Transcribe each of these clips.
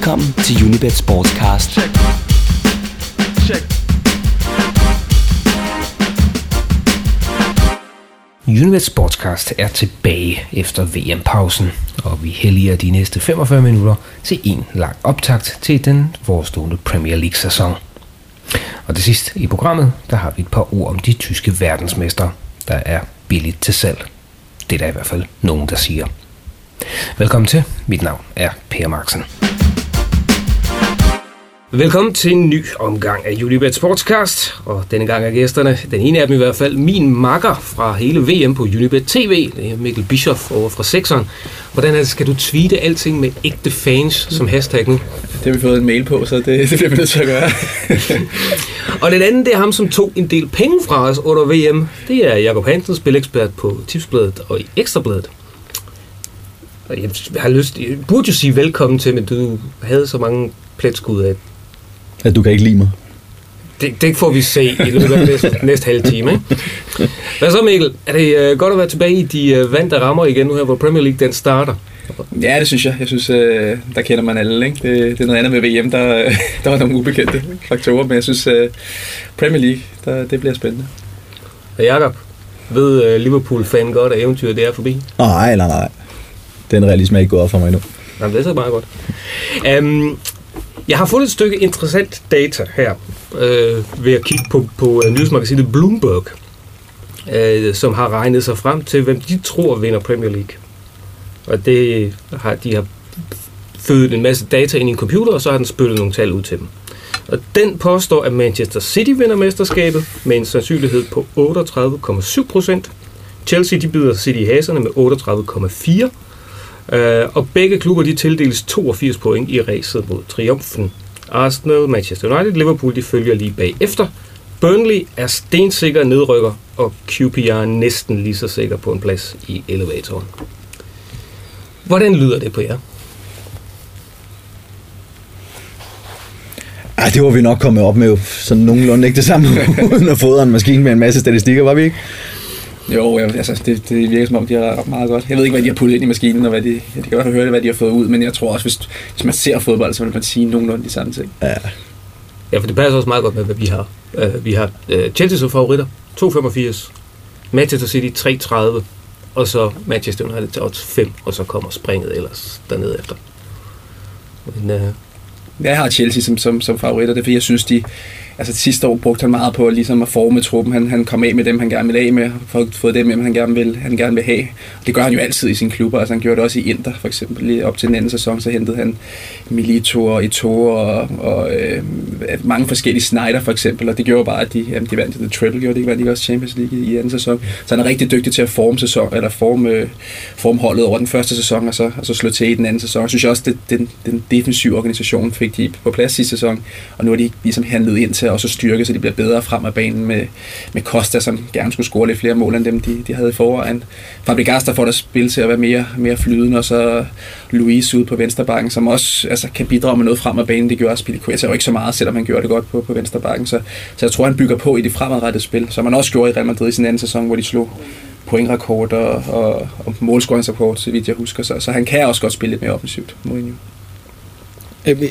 Velkommen til Unibet Sportscast. Check. Check. Unibet Sportscast er tilbage efter VM-pausen, og vi helliger de næste 45 minutter til en lang optakt til den forestående Premier League-sæson. Og det sidste i programmet, der har vi et par ord om de tyske verdensmester, der er billigt til salg. Det er der i hvert fald nogen, der siger. Velkommen til. Mit navn er Per Marksen. Velkommen til en ny omgang af Julibet Sportscast, og denne gang er gæsterne, den ene af dem i hvert fald, min makker fra hele VM på Unibet TV, det er Mikkel Bischoff over fra Sexeren. Hvordan er det, skal du tweete alting med ægte fans som hashtag nu? Det har vi fået en mail på, så det, det bliver vi nødt til at gøre. og den anden, det er ham, som tog en del penge fra os under VM. Det er Jakob Hansen, spilekspert på Tipsbladet og i Ekstrabladet. Jeg har lyst, jeg burde jo sige velkommen til, men du havde så mange pletskud af, at du kan ikke lide mig? Det, det får vi se i løbet af næste, næste halve time. Ikke? Hvad så Mikkel? Er det uh, godt at være tilbage i de uh, vante rammer igen nu her, hvor Premier League den starter? Ja, det synes jeg. Jeg synes, uh, der kender man alle. Ikke? Det, det er noget andet med VM, der, der var nogle ubekendte faktorer, men jeg synes, uh, Premier League, der, det bliver spændende. Og Jacob, ved uh, Liverpool-fan godt, at eventyret det er forbi? Nej, nej, nej. Den realisme er ikke gået op for mig endnu. Nej, det er så meget godt. Um, jeg har fundet et stykke interessant data her, øh, ved at kigge på, på uh, nyhedsmagasinet Bloomberg, øh, som har regnet sig frem til, hvem de tror vinder Premier League. Og det har, de har født en masse data ind i en computer, og så har den spyttet nogle tal ud til dem. Og den påstår, at Manchester City vinder mesterskabet med en sandsynlighed på 38,7 procent. Chelsea de byder City i haserne med 38,4 Øh, og begge klubber de tildeles 82 point i racet mod triumfen. Arsenal, Manchester United, Liverpool de følger lige bagefter. Burnley er stensikker nedrykker, og QPR er næsten lige så sikker på en plads i elevatoren. Hvordan lyder det på jer? Ej, det var vi nok kommet op med sådan nogenlunde ikke det samme, uden at fodre en maskine med en masse statistikker, var vi ikke? Jo, altså, det, det virker som om, de har meget godt. Jeg ved ikke, hvad de har puttet ind i maskinen, og hvad de, jeg kan godt høre, hvad de har fået ud, men jeg tror også, hvis, hvis man ser fodbold, så vil man sige nogenlunde de samme ting. Ja. Ja, for det passer også meget godt med, hvad vi har. Uh, vi har uh, Chelsea som favoritter, 2,85. Manchester City 3,30. Og så Manchester United til odds 5, og så kommer springet ellers dernede efter. Men, uh... Jeg har Chelsea som, som, som favoritter, det er fordi, jeg synes, de, altså sidste år brugte han meget på ligesom at forme truppen. Han, han kom af med dem, han gerne vil af med, og fået dem, han gerne vil, han gerne vil have. Det gør han jo altid i sine klubber. Altså han gjorde det også i Inter, for eksempel. Lige op til den anden sæson, så hentede han Milito og Ito og, og øh, mange forskellige Snyder, for eksempel. Og det gjorde bare, at de, jamen, de vandt The triple, gjorde det ikke, vandt de også Champions League i, i anden sæson. Så han er rigtig dygtig til at forme, sæson, eller forme, øh, forme holdet over den første sæson, og så, og så slå til i den anden sæson. Jeg synes også, at den, den defensive organisation fik de på plads sidste sæson, og nu har de ligesom handlet ind til også styrke, så de bliver bedre frem af banen med, med Costa, som gerne skulle score lidt flere mål end dem, de, de havde i forvejen. Fabregas, der får der spil til at være mere, mere flydende, og så Luis ude på venstrebakken, som også altså, kan bidrage med noget frem af banen. Det gør også Piliqueta jo ikke så meget, selvom han gjorde det godt på, på venstrebakken. Så, så jeg tror, han bygger på i det fremadrettede spil, som man også gjorde i Real Madrid i sin anden sæson, hvor de slog pointrekord og, og, og målscoringsrekord, så vidt jeg husker. Så, så han kan også godt spille lidt mere offensivt, Mourinho.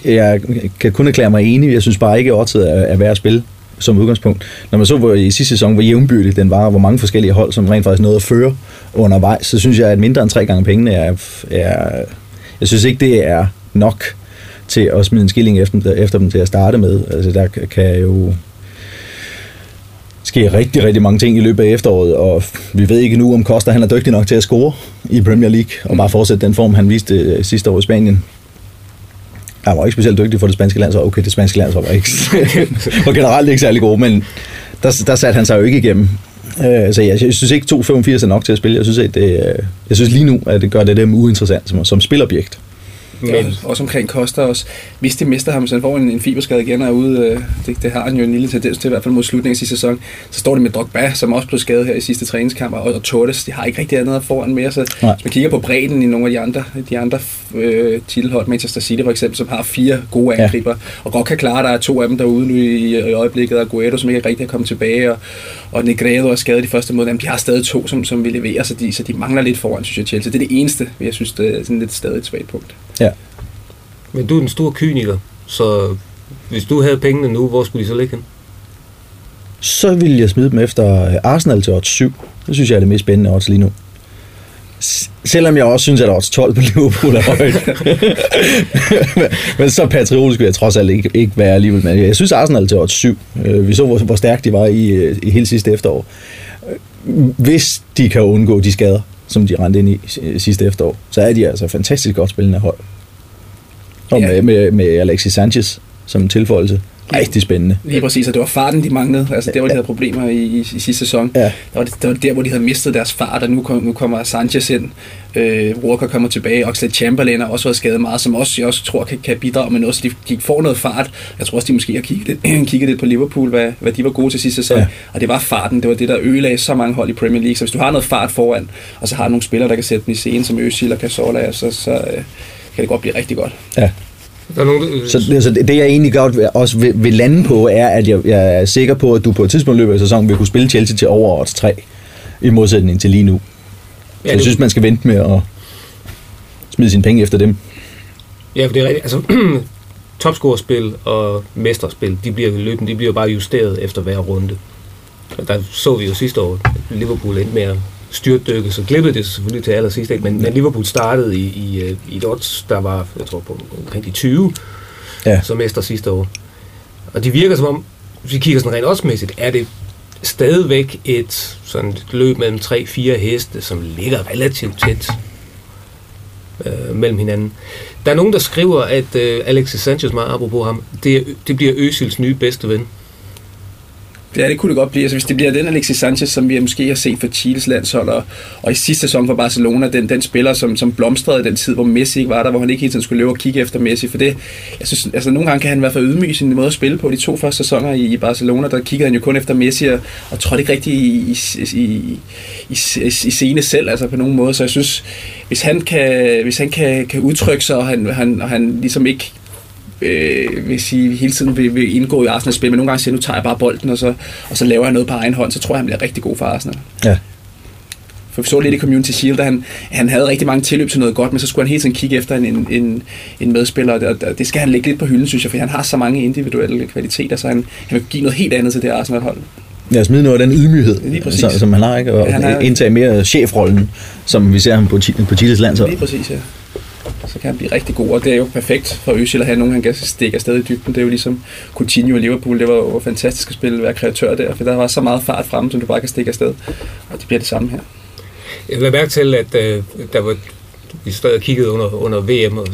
Jeg kan kun erklære mig enig. Jeg synes bare ikke, at oddset er, værd at spille som udgangspunkt. Når man så hvor i sidste sæson, hvor jævnbyrdig den var, hvor mange forskellige hold, som rent faktisk nåede at føre undervejs, så synes jeg, at mindre end tre gange pengene er, er jeg synes ikke, det er nok til at smide en skilling efter, efter dem til at starte med. Altså, der kan jo ske rigtig, rigtig mange ting i løbet af efteråret, og vi ved ikke nu, om Costa han er dygtig nok til at score i Premier League, og bare fortsætte den form, han viste øh, sidste år i Spanien. Han var ikke specielt dygtig for det spanske landshold. Okay, det spanske landshold var, ikke, var generelt ikke særlig god, men der, der satte han sig jo ikke igennem. Øh, så jeg, jeg synes ikke 2,85 er nok til at spille. Jeg synes, at det, øh, jeg synes lige nu, at det gør det dem uinteressant som, som spilobjekt. Men ja, også omkring Koster også. Hvis de mister ham, så han får en, en fiberskade igen og er ude, øh, det, det, har han jo en lille tendens til, i hvert fald mod slutningen af sidste sæson. Så står det med Drogba, som også blev skadet her i sidste træningskamp, og, og Torres, de har ikke rigtig andet foran mere. Så Nej. hvis man kigger på bredden i nogle af de andre, de andre øh, titelhold, Manchester City for eksempel, som har fire gode angriber, ja. og godt kan klare, der er to af dem derude nu i, i øjeblikket, og Guedo, som ikke rigtig er kommet tilbage, og, og Negredo er skadet de første mod dem. De har stadig to, som, som vil levere, så de, så de mangler lidt foran, synes jeg, Chelsea. Det er det eneste, jeg synes, det er sådan lidt stadig et svagt punkt. Ja. Men du er den store kyniker, så hvis du havde pengene nu, hvor skulle de så ligge hen? Så ville jeg smide dem efter øh, Arsenal til odds 7. Det synes jeg er det mest spændende odds lige nu. Selvom jeg også synes, at odds 12 på Liverpool er højt. men, men så patriotisk vil jeg trods alt ikke, ikke være alligevel. Men jeg synes, Arsenal til odds 7. Øh, Vi så, hvor, hvor stærkt de var i, øh, i hele sidste efterår. Hvis de kan undgå de skader, som de rendte ind i øh, sidste efterår, så er de altså fantastisk godt spillende hold. Og Ja. med, med, med Alexis Sanchez som tilføjelse. Rigtig spændende. Lige præcis, og det var farten, de manglede. Altså, der, hvor de havde problemer i, i, i sidste sæson. Ja. Der var, det, der var der, hvor de havde mistet deres fart, og nu, kom, nu kommer Sanchez ind. Øh, Walker kommer tilbage. Oxlade Chamberlain har også været skadet meget, som også, jeg også tror kan, kan bidrage med noget, så de, de får noget fart. Jeg tror også, de måske har kigget lidt, kigget lidt på Liverpool, hvad, hvad de var gode til sidste sæson. Ja. Og det var farten, det var det, der ødelagde så mange hold i Premier League. Så hvis du har noget fart foran, og så har nogle spillere, der kan sætte den i scene, som Özil og Cazorla, så, så øh, kan det godt blive rigtig godt. Ja. Der er nogen, Så, så det, det jeg egentlig godt også vil, vil lande på, er, at jeg, jeg er sikker på, at du på et tidspunkt i løbet af sæsonen vil kunne spille Chelsea til over odds 3, i modsætning til lige nu. Så Ja, jeg det- synes, man skal vente med at smide sine penge efter dem. Ja, for det er rigtigt. Altså, topscorerspil og mesterspil, de bliver løbende, de bliver bare justeret efter hver runde. Der så vi jo sidste år, Liverpool endte med at styrtdykke, så glippede det selvfølgelig til allersidst, ikke? men, men Liverpool startede i, i, øh, i et odds, der var, jeg tror, på omkring de 20, Ja. som mester sidste år. Og det virker som om, hvis vi kigger sådan rent oddsmæssigt, er det stadigvæk et, sådan et løb mellem 3-4 heste, som ligger relativt tæt øh, mellem hinanden. Der er nogen, der skriver, at øh, Alexis Sanchez, meget apropos ham, det, det bliver Øsils nye bedste ven. Ja, det kunne det godt blive. Altså, hvis det bliver den Alexis Sanchez, som vi måske har set for Chiles landshold, og, og i sidste sæson for Barcelona, den, den spiller, som, som blomstrede i den tid, hvor Messi ikke var der, hvor han ikke hele tiden skulle løbe og kigge efter Messi. For det, jeg synes, altså, nogle gange kan han være for ydmyg i sin måde at spille på. De to første sæsoner i, i Barcelona, der kiggede han jo kun efter Messi, og, og trådte ikke rigtig i, i, i, i, i, i scene selv, altså på nogen måde. Så jeg synes, hvis han kan, hvis han kan, kan udtrykke sig, og han, han, og han ligesom ikke øh, vil sige, hele tiden vil, vil indgå i Arsenal spil, men nogle gange siger, nu tager jeg bare bolden, og så, og så laver jeg noget på egen hånd, så tror jeg, han bliver rigtig god for Arsenal. Ja. For vi så lidt i Community Shield, da han, han havde rigtig mange tilløb til noget godt, men så skulle han hele tiden kigge efter en, en, en, en medspiller, og det, skal han lægge lidt på hylden, synes jeg, for han har så mange individuelle kvaliteter, så han, han vil give noget helt andet til det Arsenal-hold. Jeg smide noget af den ydmyghed, præcis. som, som han har, ikke? og Ja, han er- indtage mere chefrollen, som vi ser ham på, på Chiles landshold. Lige præcis, ja. Så kan han blive rigtig god, og det er jo perfekt for Øsil at have nogen, han kan stikke afsted i dybden. Det er jo ligesom Coutinho i Liverpool, det var jo fantastisk at spille, være kreatør der, for der var så meget fart fremme, som du bare kan stikke afsted. Og det bliver det samme her. Jeg vil mærke til, at øh, der var, vi stod og kiggede under, under VM, og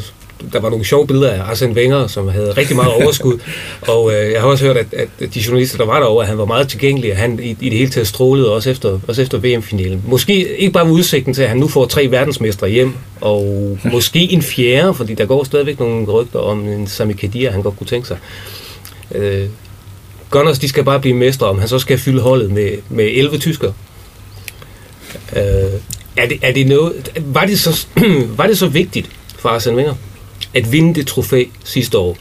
der var nogle sjove billeder af Arsene Wenger, som havde rigtig meget overskud. og øh, jeg har også hørt, at, at de journalister, der var derovre, at han var meget tilgængelig, og han i, i det hele taget strålede også efter, også efter VM-finalen. Måske ikke bare med udsigten til, at han nu får tre verdensmestre hjem, og måske en fjerde, fordi der går stadigvæk nogle rygter om en Sami Khedira, han godt kunne tænke sig. Øh, Gunners, de skal bare blive mestre, om han så skal fylde holdet med, med 11 tysker. Øh, er, det, er det noget, var, det så, var det så vigtigt for Arsene Wenger at vinde det trofæ sidste år,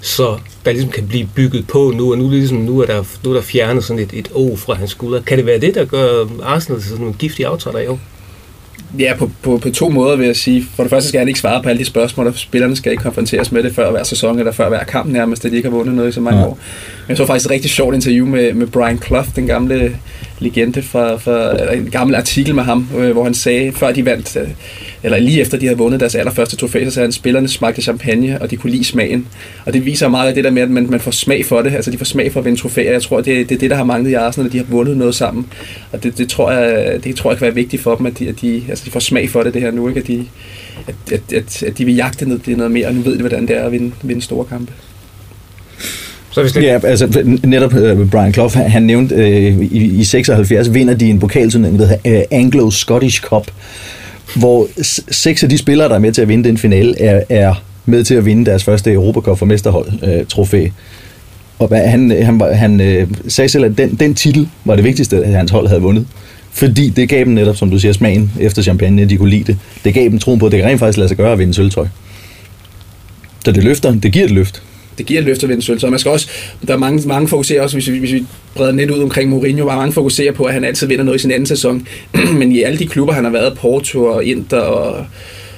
så der ligesom kan blive bygget på nu, og nu, ligesom, nu, er, der, nu er der fjernet sådan et, et O fra hans skulder. Kan det være det, der gør Arsenal til sådan en giftig aftræder i år? Ja, på, på, på to måder vil jeg sige. For det første skal han ikke svare på alle de spørgsmål, og spillerne skal ikke konfronteres med det før hver sæson, eller før hver kamp nærmest, at de ikke har vundet noget i så mange Ja. år. Men jeg så faktisk et rigtig sjovt interview med, med Brian Clough, den gamle legende fra, fra en gammel artikel med ham, øh, hvor han sagde, før de vandt, øh, eller lige efter de havde vundet deres allerførste trofæ, så sagde han, spillerne smagte champagne, og de kunne lide smagen. Og det viser meget af det der med, at man, man får smag for det, altså de får smag for at vinde trofæer. Jeg tror, det, det er det, der har manglet i Arsenal, at de har vundet noget sammen. Og det, det, tror, jeg, det tror jeg kan være vigtigt for dem, at de, at de, altså de får smag for det, det her nu, ikke? At, de, at, at, at, at de vil jagte noget, det er noget mere, og nu ved de, hvordan det er at vinde, vinde store kampe. Så hvis det, Ja, altså netop uh, Brian Clough, han, han nævnte uh, i, i 76 vinder de en pokalturnering, der hedder uh, Anglo-Scottish Cup, hvor seks af de spillere, der er med til at vinde den finale, er, er med til at vinde deres første Europacup for mesterhold uh, trofæ. Og han, han, han uh, sagde selv, at den, den titel var det vigtigste, at hans hold havde vundet. Fordi det gav dem netop, som du siger, smagen efter champagne, de kunne lide det. Det gav dem troen på, at det rent faktisk lade sig gøre at vinde sølvtrøj. Så det løfter, det giver et løft. Det giver et løft at vinde sølv. Så man skal også, der er mange, mange fokuserer også, hvis vi, hvis vi breder net ud omkring Mourinho, var mange fokuserer på, at han altid vinder noget i sin anden sæson. Men i alle de klubber, han har været, Porto og Inter og,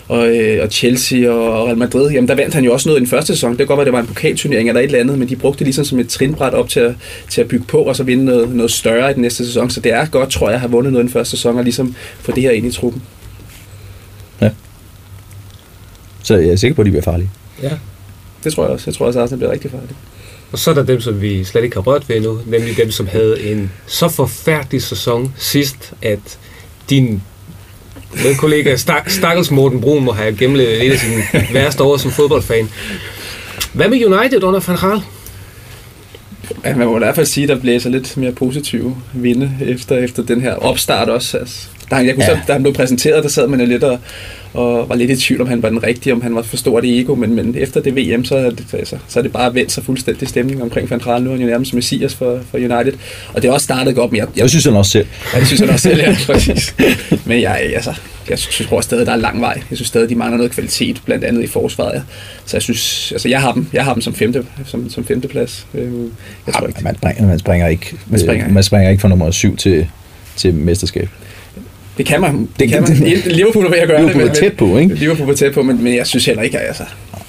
og, øh, og Chelsea og Real Madrid, jamen der vandt han jo også noget i den første sæson. Det kan godt være, det var en pokalturnering eller et eller andet, men de brugte det ligesom som et trinbræt op til at, til at bygge på, og så vinde noget, noget større i den næste sæson. Så det er godt, tror jeg, at have vundet noget i den første sæson, og ligesom få det her ind i truppen. Så jeg er sikker på, at de bliver farlige. Ja. Det tror jeg også. Jeg tror også, at Arsenal bliver rigtig farlig. Og så er der dem, som vi slet ikke har rørt ved endnu, nemlig dem, som havde en så forfærdelig sæson sidst, at din kollega Stak- Stakkels Morten Brun må have gennemlevet et af sine værste år som fodboldfan. Hvad med United under Van Gaal? Ja, man må i hvert fald sige, at der blæser lidt mere positive vinde efter, efter den her opstart også. Altså, der, jeg kunne Ja. ja. så, da han blev præsenteret, der sad man jo lidt og, og var lidt i tvivl, om han var den rigtige, om han var for stort i ego, men, men efter det VM, så er det, altså, så er det bare vendt sig fuldstændig stemning omkring Van Gaal. Nu er han jo nærmest messias for, for United, og det er også startet godt, men jeg, jeg Jeg synes han også selv. Ja, det synes jeg også selv, ja, præcis. Men jeg, altså, jeg synes tror stadig, der er lang vej. Jeg synes stadig, de mangler noget kvalitet, blandt andet i forsvaret. Så jeg synes, altså jeg har dem, jeg har dem som femte, som, som femte plads. Øhm, Jeg tror ikke. Man springer, man springer ikke, Man springer. man springer ikke fra nummer 7 til, til mesterskab. Det kan man. Det, kan man. Liverpool er ved at gøre Liverpool det. er men- tæt på, ikke? Liverpool er tæt på, men, men jeg synes heller ikke, at altså,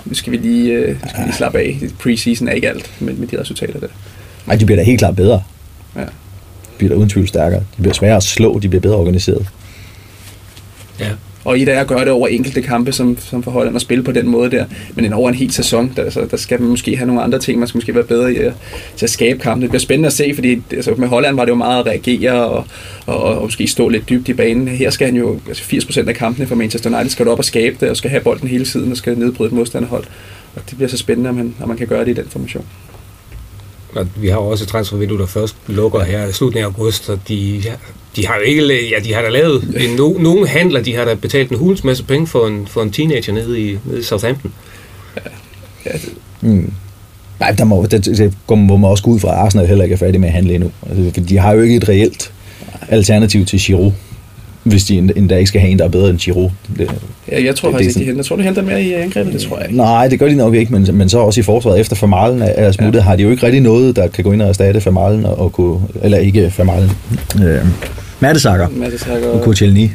nu skal vi lige, øh, skal vi lige slappe af. Preseason er ikke alt med, med de resultater der. Nej, de bliver da helt klart bedre. Ja. De bliver da uden tvivl stærkere. De bliver sværere at slå, de bliver bedre organiseret. Ja. Og i det er at gøre det over enkelte kampe, som, som for Holland at spille på den måde der. Men en over en hel sæson, der, altså, der skal man måske have nogle andre ting. Man skal måske være bedre i, at- til at skabe kampen. Det bliver spændende at se, fordi altså, med Holland var det jo meget at reagere og, og, og, måske stå lidt dybt i banen. Her skal han jo, altså 80% af kampene for Manchester United skal du op og skabe det, og skal have bolden hele tiden og skal nedbryde et modstanderhold. Og det bliver så spændende, om man, om man kan gøre det i den formation. Og vi har også et transfervindue, der først lukker her i slutningen af august, så de, de har jo ikke, ja, de har da lavet en, no, nogle handler, de har da betalt en hulens masse penge for en, for en teenager nede i, nede i Southampton. Ja, det, Mm. Nej, der må, det, det må man også gå ud fra, at Arsenal heller ikke er færdig med at handle endnu. Altså, for de har jo ikke et reelt alternativ til Giroud, hvis de end- endda ikke skal have en, der er bedre end Giroud. Det, ja, jeg tror Det- det faktisk ikke, sådan- de henter. Tror du, de henter mere i angrebet? Det tror jeg ikke. nej, det gør de nok ikke, men, men så også i forsvaret efter Formalen er, smuttet, ja. har de jo ikke rigtig noget, der kan gå ind og erstatte Formalen og, og kunne, eller ikke Formalen. Øh, Mertesacker Mertesacker og Kouchelny.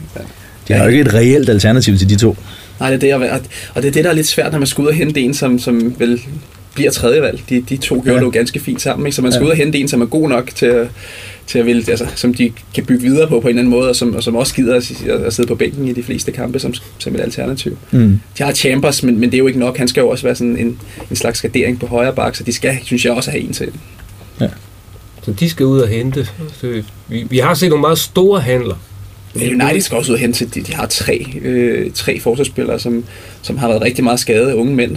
De har jo ikke et reelt alternativ til de to. Nej, det er det, og, og det er det, der er lidt svært, når man skal ud og hente en, som, som vel bliver tredjevalg. De, de to gjorde Ja. ja. det jo ganske fint sammen, ikke? så man skal Ja. ja. ud og hente en, som er god nok til at, til at vil, altså, som de kan bygge videre på på en eller anden måde, og som, og som også gider at, at sidde på bænken i de fleste kampe som, som et alternativ. Mm. De har Chambers, men, men det er jo ikke nok. Han skal jo også være sådan en, en slags gardering på højre bak, så de skal, synes jeg, også have en til. Så de skal ud og hente. Så vi, vi har set nogle meget store handler. Men United skal også ud og hente, de, de har tre, øh, tre forsvarsspillere, som, som har været rigtig meget skadet, unge mænd,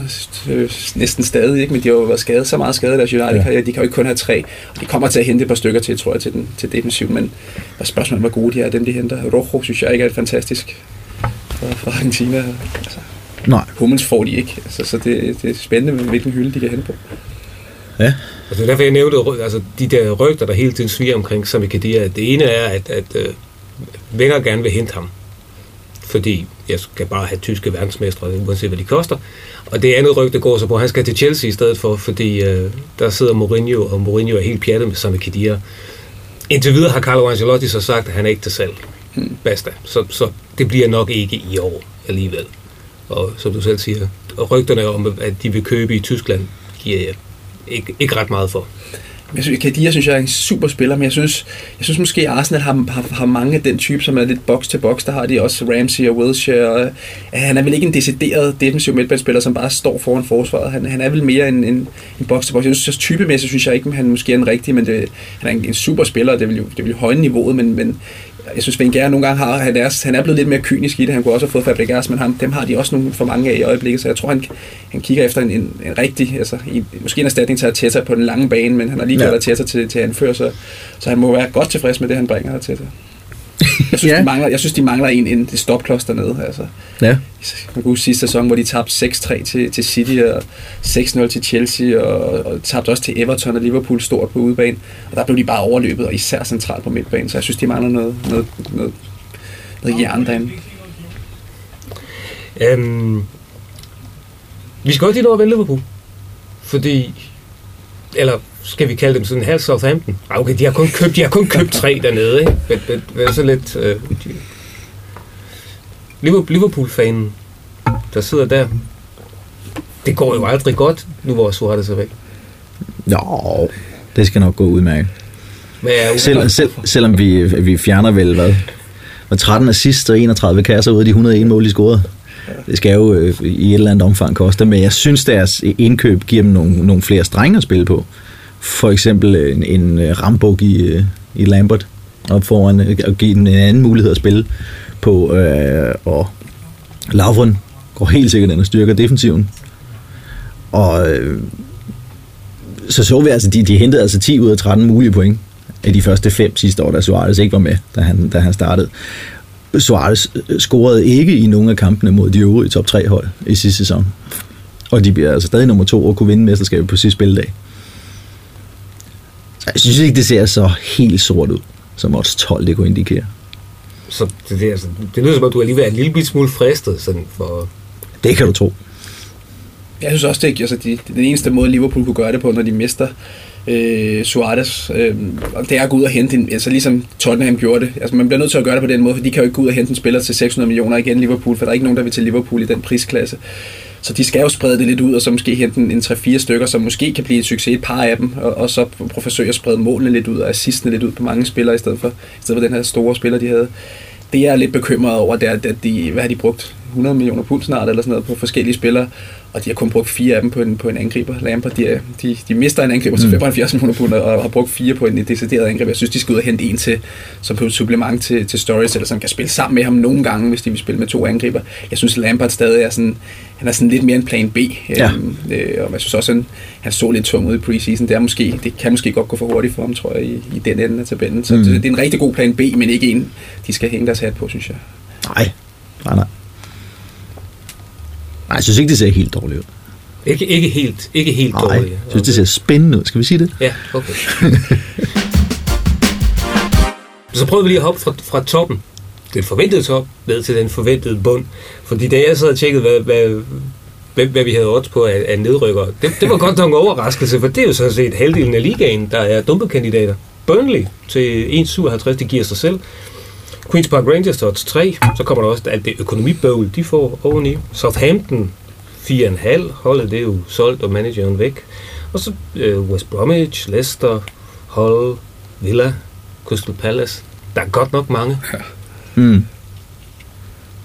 øh, næsten stadig, ikke? men de har jo været skadet, så meget skadet i deres United, ja. de kan jo ikke kun have tre, og de kommer til at hente et par stykker til, tror jeg, til, den, til defensiv, men hvad spørgsmålet, hvor gode de er, dem de henter. Rojo synes jeg ikke er fantastisk fra, fra Argentina. Altså, Nej. Hummels får de ikke, altså, så det, det er spændende, hvilken hylde de kan hente på. Ja. Er derfor, jeg nævnte altså, de der rygter, der hele tiden sviger omkring Sami Khedira. Det ene er, at, at Wenger gerne vil hente ham. Fordi jeg skal bare have tyske verdensmestre, uanset hvad de koster. Og det andet rygte går så på, at han skal til Chelsea i stedet for, fordi uh, der sidder Mourinho, og Mourinho er helt pjattet med Sami Khedira. Indtil videre har Carlo Ancelotti så sagt, at han er ikke til salg. Basta. Så, så det bliver nok ikke i år alligevel. Og som du selv siger, rygterne om, at de vil købe i Tyskland, giver jeg ikke, ikke ret meget for. Jeg synes, Kadir synes jeg er en super spiller, men jeg synes, jeg synes måske, at Arsenal har, har, har mange af den type, som er lidt box til box. Der har de også Ramsey og Wilshere. Og, ja, han er vel ikke en decideret defensiv midtbanespiller, som bare står foran forsvaret. Han, han er vel mere en, en, en box til box. Jeg synes, typemæssigt synes jeg ikke, at han måske er en rigtig, men det, han er en, en super spiller, og det vil jo det vil jo højne niveauet, men, men jeg synes, Wenger nogle gange har, han er, han er blevet lidt mere kynisk i det. Han kunne også have fået Fabregas, men ham, dem har de også nogle for mange af i øjeblikket, så jeg tror, han, han kigger efter en, en, en rigtig, altså en, måske en erstatning til Arteta på den lange bane, men han har lige Ja. gjort Arteta til, til anfører, så, så han må være godt tilfreds med det, han bringer Arteta. Jeg synes, Ja. de mangler, jeg synes, de mangler en, en stopklods dernede. Altså, Ja. man huske sidste sæson, hvor de tabte 6-3 til, til City og 6-0 til Chelsea, og, og tabte også til Everton og Liverpool stort på udebane. Og der blev de bare overløbet, og især centralt på midtbanen. Så jeg synes, de mangler noget, noget, noget, noget jern derinde. Øhm, vi skal også lige nå at vælge Liverpool. Fordi, eller skal vi kalde dem sådan halv Southampton? Ah, okay, de har kun købt, de har kun købt tre dernede, ikke? Men, men, men så lidt... Øh, Liverpool- Liverpool-fanen, der sidder der. Det går jo aldrig godt, nu hvor Suarez er væk. Jo, det skal nok gå udmærket. Er Selv, selv, selvom vi, vi fjerner vel, hvad? Var 13 assist og 31 kasser ud af de 101 mål, de scorede. Det skal jo øh, i et eller andet omfang koste, men jeg synes, deres indkøb giver dem nogle, nogle flere strenge at spille på. For eksempel øh, en, en øh, rambuk i, øh, i Lambert, op foran og give den en anden mulighed at spille på. Øh, og Lavren går helt sikkert ind og styrker defensiven. Og øh, så så vi altså, de, de hentede altså 10 ud af 13 mulige point af de første fem sidste år, da Suarez ikke var med, da han, da han startede. Suarez scorede ikke i nogen af kampene mod de øvrige top 3 hold i sidste sæson. Og de bliver altså stadig nummer to og kunne vinde mesterskabet på sidste spilledag. Jeg synes ikke, det ser så helt sort ud, som odds 12 det kunne indikere. Så det, det, altså, det lyder som om, du alligevel er en lille smule fristet sådan for... Det kan du tro. Jeg synes også, det er, altså, de, det er den eneste måde, Liverpool kunne gøre det på, når de mister øh, Suarez. Øh, det er at gå ud og hente en, altså ligesom Tottenham gjorde det. Altså man bliver nødt til at gøre det på den måde, for de kan jo ikke gå ud og hente en spiller til 600 millioner igen Liverpool, for der er ikke nogen, der vil til Liverpool i den prisklasse. Så de skal jo sprede det lidt ud, og så måske hente en, en 3-4 stykker, som måske kan blive et succes, et par af dem, og, og så forsøge at sprede målene lidt ud, og assistene lidt ud på mange spillere, i stedet for, i stedet for den her store spiller, de havde. Det jeg er lidt bekymret over, det er, at de, hvad har de brugt? 100 millioner pund snart, eller sådan noget, på forskellige spillere, og de har kun brugt fire af dem på en, på en angriber. Lampard, de, de, de mister en angriber til 75 millioner pund, og har brugt fire på en decideret angriber. Jeg synes, de skal ud og hente en til, som på et supplement til, til Stories, eller som kan spille sammen med ham nogle gange, hvis de vil spille med to angriber. Jeg synes, Lampard stadig er sådan, han er sådan lidt mere en plan B. Ja. Øhm, øh, og jeg synes også, han, han så lidt tung ud i preseason. Det, er måske, det kan måske godt gå for hurtigt for ham, tror jeg, i, i den ende af tabellen. Så Mm. mm. det, det, er en rigtig god plan B, men ikke en, de skal hænge deres hat på, synes jeg. Nej, nej, nej. Nej, jeg synes ikke, det ser helt dårligt ud. Ikke, ikke helt, ikke helt Nej, dårligt. jeg synes, det ser spændende ud. Skal vi sige det? Ja, okay. Så prøvede vi lige at hoppe fra, fra toppen, den forventede top, ned til den forventede bund. Fordi da jeg sad og tjekkede, hvad, hvad, hvad, hvad vi havde odds på af, af nedrykker, det, det var godt nok en overraskelse, for det er jo sådan set halvdelen af ligaen, der er dumpekandidater. Burnley til 1,57, det giver sig selv. Queen's Park Rangers til odds 3, så kommer der også alt det økonomibøvl, de får oveni. Southampton 4,5, holdet det er jo solgt og manageren væk. Og så øh, West Bromwich, Leicester, Hull, Villa, Crystal Palace. Der er godt nok mange. Mm. Men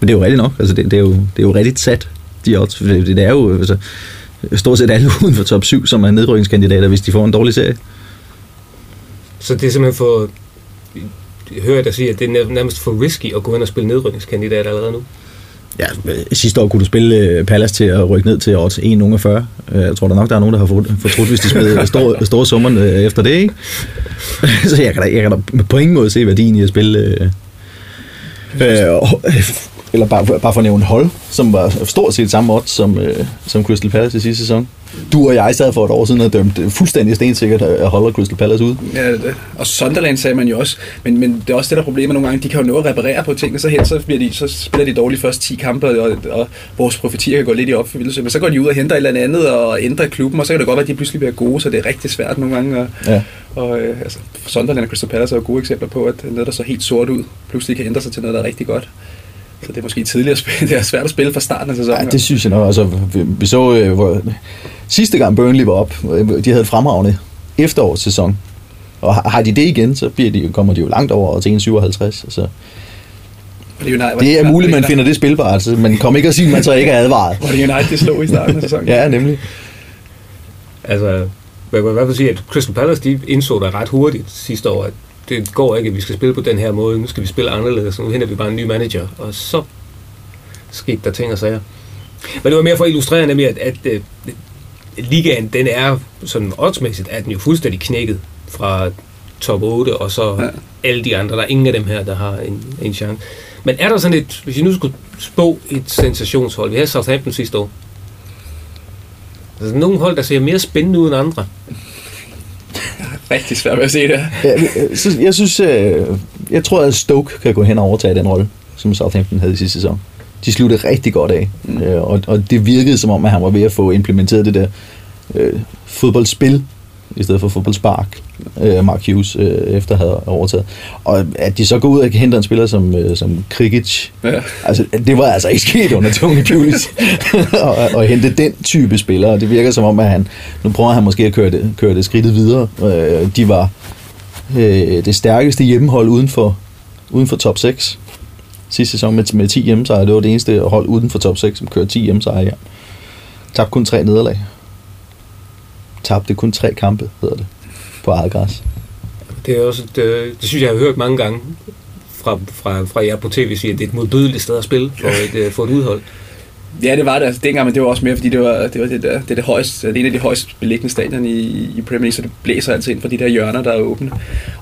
det er jo rigtigt nok. Altså, det, det, er, jo, det er jo rigtigt sat, de odds. For Det, det er jo altså, stort set alle uden for top 7, som er nedrykningskandidater, hvis de får en dårlig serie. Så det er simpelthen for... Jeg hører dig sige, at det er nær- nærmest for risky at gå ind og spille nedrykningskandidat allerede nu. Ja, sidste år kunne du spille øh, Palace til at rykke ned til odds 1,40. Øh, Jeg tror da nok, der er nogen, der har fået- fortrudt, hvis de spillede store, store summer øh, efter det, ikke? Så jeg kan, da, jeg kan da på ingen måde se værdien i at spille... Øh, øh, eller bare, bare for at nævne hold, som var stort set samme odds som, øh, som Crystal Palace i sidste sæson. Du og jeg sad for et år siden og dømte fuldstændig stensikkert at holde Crystal Palace ud. Ja, det. Og Sunderland sagde man jo også, men, men det er også det der er problemet nogle gange, de kan jo nå at reparere på tingene, så hen så, bliver de, så spiller de dårligt første 10 kampe, og, og vores profetier kan gå lidt i opfyldelse, men så går de ud og henter et eller andet og ændrer klubben, og så kan det godt være, at de pludselig bliver gode, så det er rigtig svært nogle gange. Og, Ja. og øh, altså, Sunderland og Crystal Palace er jo gode eksempler på, at noget, der så helt sort ud, pludselig kan ændre sig til noget, der er rigtig godt. Så det er måske tidligere at spille. Det er svært at spille fra starten af sæsonen. Ja, det synes jeg nok. Altså, vi, vi så, øh, hvor, sidste gang Burnley var op, øh, de havde et fremragende efterårssæson. Og har har de det igen, så bliver de, kommer de jo langt over til 1,57. Altså, Var det, United, det er muligt, man finder det spilbart, altså, men kom ikke og sige, at man så ikke er advaret. Var det United, det slog i starten af sæsonen? Ja, nemlig. Altså, jeg kan i hvert fald sige, at Crystal Palace de indså der ret hurtigt sidste år, at det går ikke, at vi skal spille på den her måde. Nu skal vi spille anderledes. Nu henter vi bare en ny manager. Og så skete der ting og sager. Men det var mere for at illustrere nemlig, at, at, at ligaen, den er sådan oddsmæssigt, er den jo fuldstændig knækket fra top 8, og så ja. Alle de andre. Der er ingen af dem her, der har en, en chance. Men er der sådan et, hvis I nu skulle spå et sensationshold, vi havde Southampton sidste år, altså nogle hold, der ser mere spændende ud end andre. Rigtig svært ved at se det. Ja, jeg synes, øh, jeg tror, at Stoke kan gå hen og overtage den rolle, som Southampton havde i sidste sæson. De sluttede rigtig godt af, Mm. øh, og, og det virkede som om, at han var ved at få implementeret det der øh, fodboldspil, i stedet for fodboldspark, øh, Mark Hughes, øh, efter at have overtaget. Og at de så går ud og henter en spiller som, øh, som Krikic, Ja. altså, det var altså ikke sket under Tony Pulis at, hente den type spillere. Det virker som om, at han, nu prøver han måske at køre det, køre det skridtet videre. Øh, de var øh, det stærkeste hjemmehold uden for, uden for top 6 sidste sæson med, med 10 hjemmesejre. Det var det eneste hold uden for top 6, som kørte 10 hjemmesejre her. Tabte kun tre nederlag. Tabte kun tre kampe, hedder det, på eget græs. Det er også et, øh, det synes jeg, jeg har hørt mange gange fra, fra, fra jer på tv sige, at det er et modbydeligt sted at spille for et, øh, for et udhold. Ja, det var det altså dengang, men det var også mere, fordi det var det, var det, der, det, er det, højeste, det er en af de højst beliggende stadion i, i Premier League, så det blæser altid ind fra de der hjørner, der er åbne.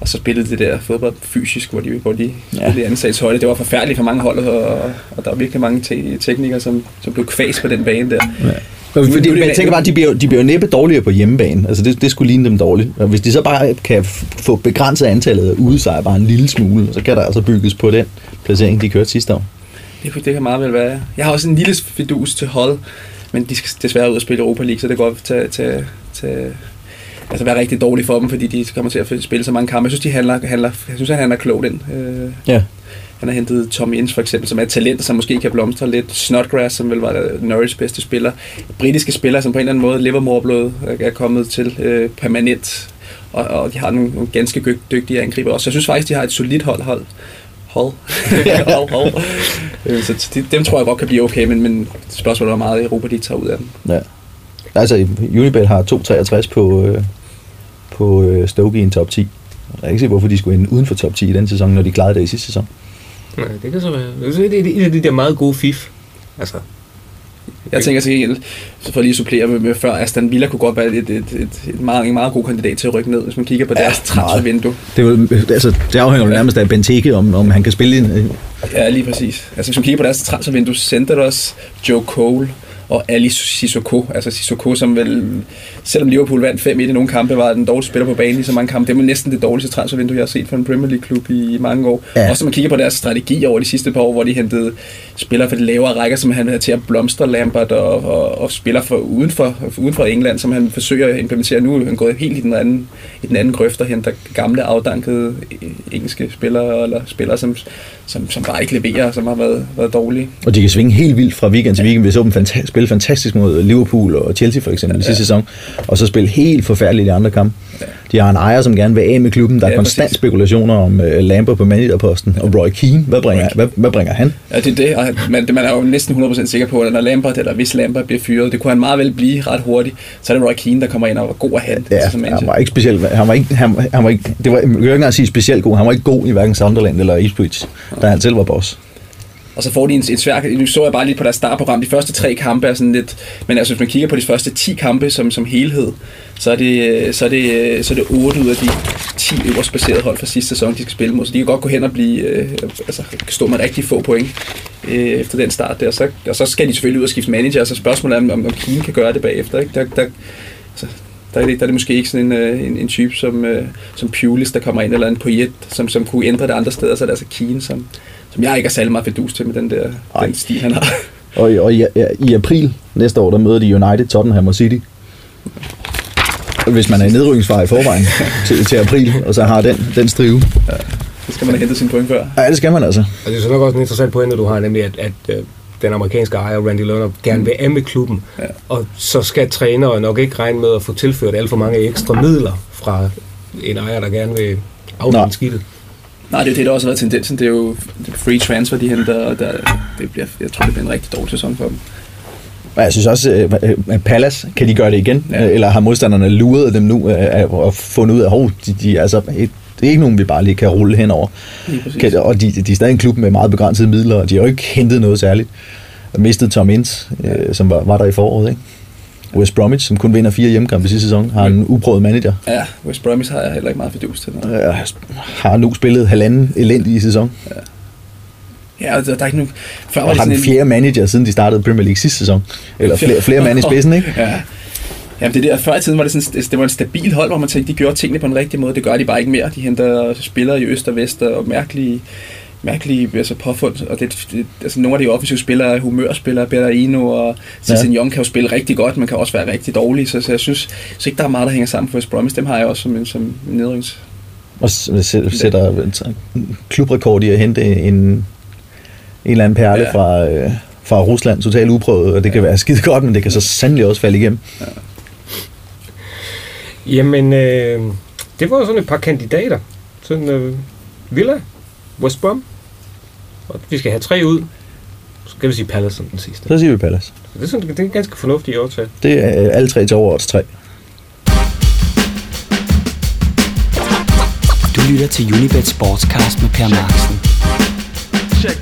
Og så spillede det der fodbold fysisk, hvor de, hvor de Ja. spillede ansatshøjde. Det var forfærdeligt for mange hold, og, og der var virkelig mange te- teknikere, som, som blev kvæst på den bane der. Fordi, men jeg tænker bare, at de bliver, de bliver næppe dårligere på hjemmebane. Altså det, det skulle ligne dem dårligt. Og hvis de så bare kan få begrænset antallet af udesejre bare en lille smule, så kan der altså bygges på den placering, de kørte sidste år. Det, det kan meget vel være. Jeg har også en lille fidus til hold, men de skal desværre ud og spille Europa League, så det går til, til, til altså være rigtig dårligt for dem, fordi de kommer til at spille så mange kampe. Jeg synes, de handler, handler, jeg synes, han handler klogt ind. Øh, Ja. Han har hentet Tommy Ince for eksempel, som er et talent, som måske kan blomstre lidt. Snodgrass, som vel var Norwich bedste spiller. Britiske spillere, som på en eller anden måde Livermore blod øh, er kommet til øh, permanent. Og, og de har nogle, nogle ganske dygtige angriber også. Så jeg synes faktisk, de har et solidt hold. hold. Hold. hold, hold. Øh, så de, dem tror jeg godt kan blive okay, men, men spørgsmålet er, hvor meget Europa de tager ud af dem. ja. Altså, Unibet har 2,63 på, øh, på øh, Stoke i en top 10. Jeg kan ikke se, hvorfor de skulle ende uden for top 10 i den sæson, når de klarede det i sidste sæson. Nej, det kan så være. Det er det et af de der meget gode fif. Altså, Jeg tænker til gengæld, så for lige at supplere med, med før, Aston Villa kunne godt være et, et, et, et meget, en meget god kandidat til at rykke ned, hvis man kigger på Ja, deres transfervindue. Det, er jo- altså, det afhænger jo nærmest af Benteke, om, om han kan spille en, øh, Ja, lige præcis. Altså hvis man kigger på deres transfervindue, Senderos, Joe Cole og Ali Sissoko. Altså Sissoko, som vel, selvom Liverpool vandt 5-1 i nogle kampe, var den dårligste spiller på banen i så mange kampe. Det var næsten det dårligste transfervindue, jeg har set fra en Premier League-klub i mange år. Ja. Også når man kigger på deres strategi over de sidste par år, hvor de hentede spillere for de lavere rækker, som han havde til at blomstre Lampard og, og, og spillere for uden, for uden for England, som han forsøger at implementere nu. er Han gået helt i den anden, i den anden grøft og henter gamle, afdankede øh, engelske spillere, eller spillere, som, som, som bare ikke leverer, som har været, været dårlige. Og de kan svinge helt vildt fra weekend til weekend. Vi så dem fanta- spille fantastisk mod Liverpool og Chelsea for eksempel ja. i sidste sæson, og så spille helt forfærdeligt i andre kampe. Ja. De har en ejer, som gerne vil af med klubben. Der er Ja, konstant præcis. spekulationer om uh, Lampard på managerposten. Og Roy Keane, hvad bringer, hvad, hvad bringer han? Ja, det er det, og man, man er jo næsten 100% sikker på, at når Lampard, eller hvis Lampard bliver fyret, det kunne han meget vel blive ret hurtigt, så er det Roy Keane, der kommer ind og er god at hente. Ja, som han var ikke specielt, han var ikke, han, han var ikke, det var, jeg kan ikke engang sige specielt god, han var ikke god i hverken Sunderland eller Ipswich, da han selv var boss. Og så får de en, en svær... Nu så jeg bare lige på deres startprogram. De første tre kampe er sådan lidt... Men altså, hvis man kigger på de første 10 kampe som, som helhed, så er, det, øh, så, er det, øh, så er det 8 ud af de 10 øverst baserede hold fra sidste sæson, de skal spille mod. Så de kan godt gå hen og blive... Øh, altså, stå med rigtig få point øh, efter den start der. Så, og så skal de selvfølgelig ud og skifte manager, så spørgsmålet er, om, om Kine kan gøre det bagefter. Ikke? Der, der, altså, der er, det, der er det måske ikke sådan en, øh, en, en type som, øh, som Pulis, der kommer ind, eller en Poyet, som, som kunne ændre det andre steder. Så er det altså Kine, som, som jeg ikke er særlig meget fedus til med den der Ej. den stil, han har. Og, i- og i, i april næste år, der møder de United, Tottenham og City. Hvis man er i nedrykningsfare i forvejen til, til april, og så har den, den strive. Så skal man have hentet sine point før. Ja, det skal man altså. Og det er så nok også en interessant pointe, du har, nemlig at, at øh, den amerikanske ejer, Randy Lerner, gerne vil af med klubben. Ja. Og så skal trænere nok ikke regne med at få tilført alt for mange ekstra midler fra en ejer, der gerne vil afvinde skidtet. Nej, det er jo det, der også har været tendensen. Det er jo free transfer, de henter, og der, det bliver, jeg tror, det bliver en rigtig dårlig sæson for dem. Og jeg synes også, at øh, Palace, kan de gøre det igen? Ja. Ja. Eller har modstanderne luret dem nu øh, og fundet ud af, at de, de, altså, et, det er ikke nogen, vi bare lige kan rulle henover. Kan, og de, de er stadig en klub med meget begrænsede midler, og de har jo ikke hentet noget særligt. Og mistet Tom Ince, øh, som var, var der i foråret, ikke? West Bromwich, som kun vinder fire hjemmekampe sidste sæson, har en uprøvet manager. Ja, West Bromwich har jeg heller ikke meget fidus til. noget. Øh, har nu spillet halvanden elendig sæson. Ja, og der, der er ikke nogen... Før var Og det har den fjerde manager, siden de startede Premier League sidste sæson. Eller flere, flere mand i spidsen, ikke? Ja. Jamen det der, før i tiden var det sådan, det var en stabil hold, hvor man tænkte, de gjorde tingene på en rigtig måde. Det gør de bare ikke mere. De henter spillere i øst og vest og mærkelige, mærkelige altså påfund, og det, det, altså nogle af de offensive spillere, humørspillere, Berarino og Cezanne ja. Kan jo spille rigtig godt, men kan også være rigtig dårlige, så, så jeg synes så ikke, der er meget, der hænger sammen for West Bromwich. Dem har jeg også som, en, som nedrings. Og sætter klubrekord i at hente en, en eller anden perle ja. fra, øh, fra Rusland, totalt uprøvet, og det kan være skide godt, men det kan så sandelig også falde igennem. Ja. Jamen, øh, det var jo sådan et par kandidater. Sådan øh, Villa, West Brom, og vi skal have tre ud. Så skal vi sige Palace som den sidste. Så siger vi Palace. Så det, er sådan, det er ganske fornuftigt i til. Det er øh, alle tre til over tre. Du lytter til Unibet Sportscast med Per Marksen. Check.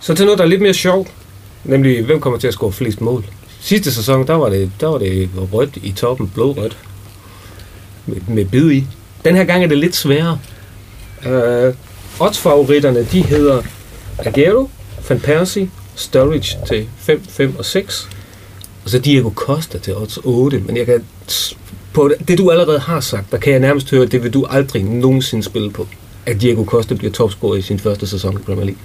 Så til noget, der er lidt mere sjovt, nemlig hvem kommer til at score flest mål. Sidste sæson, der var det, der var det rødt i toppen, blodrødt, med, med bid i. Den her gang er det lidt sværere. Uh, oddsfavoritterne, de hedder Aguero, Van Persie, Sturridge til 5, 5 og 6, og så Diego Costa til odds 8. Men jeg kan, på det, du allerede har sagt, der kan jeg nærmest høre, at det vil du aldrig nogensinde spille på. At Diego Costa bliver topscorer i sin første sæson i Premier League.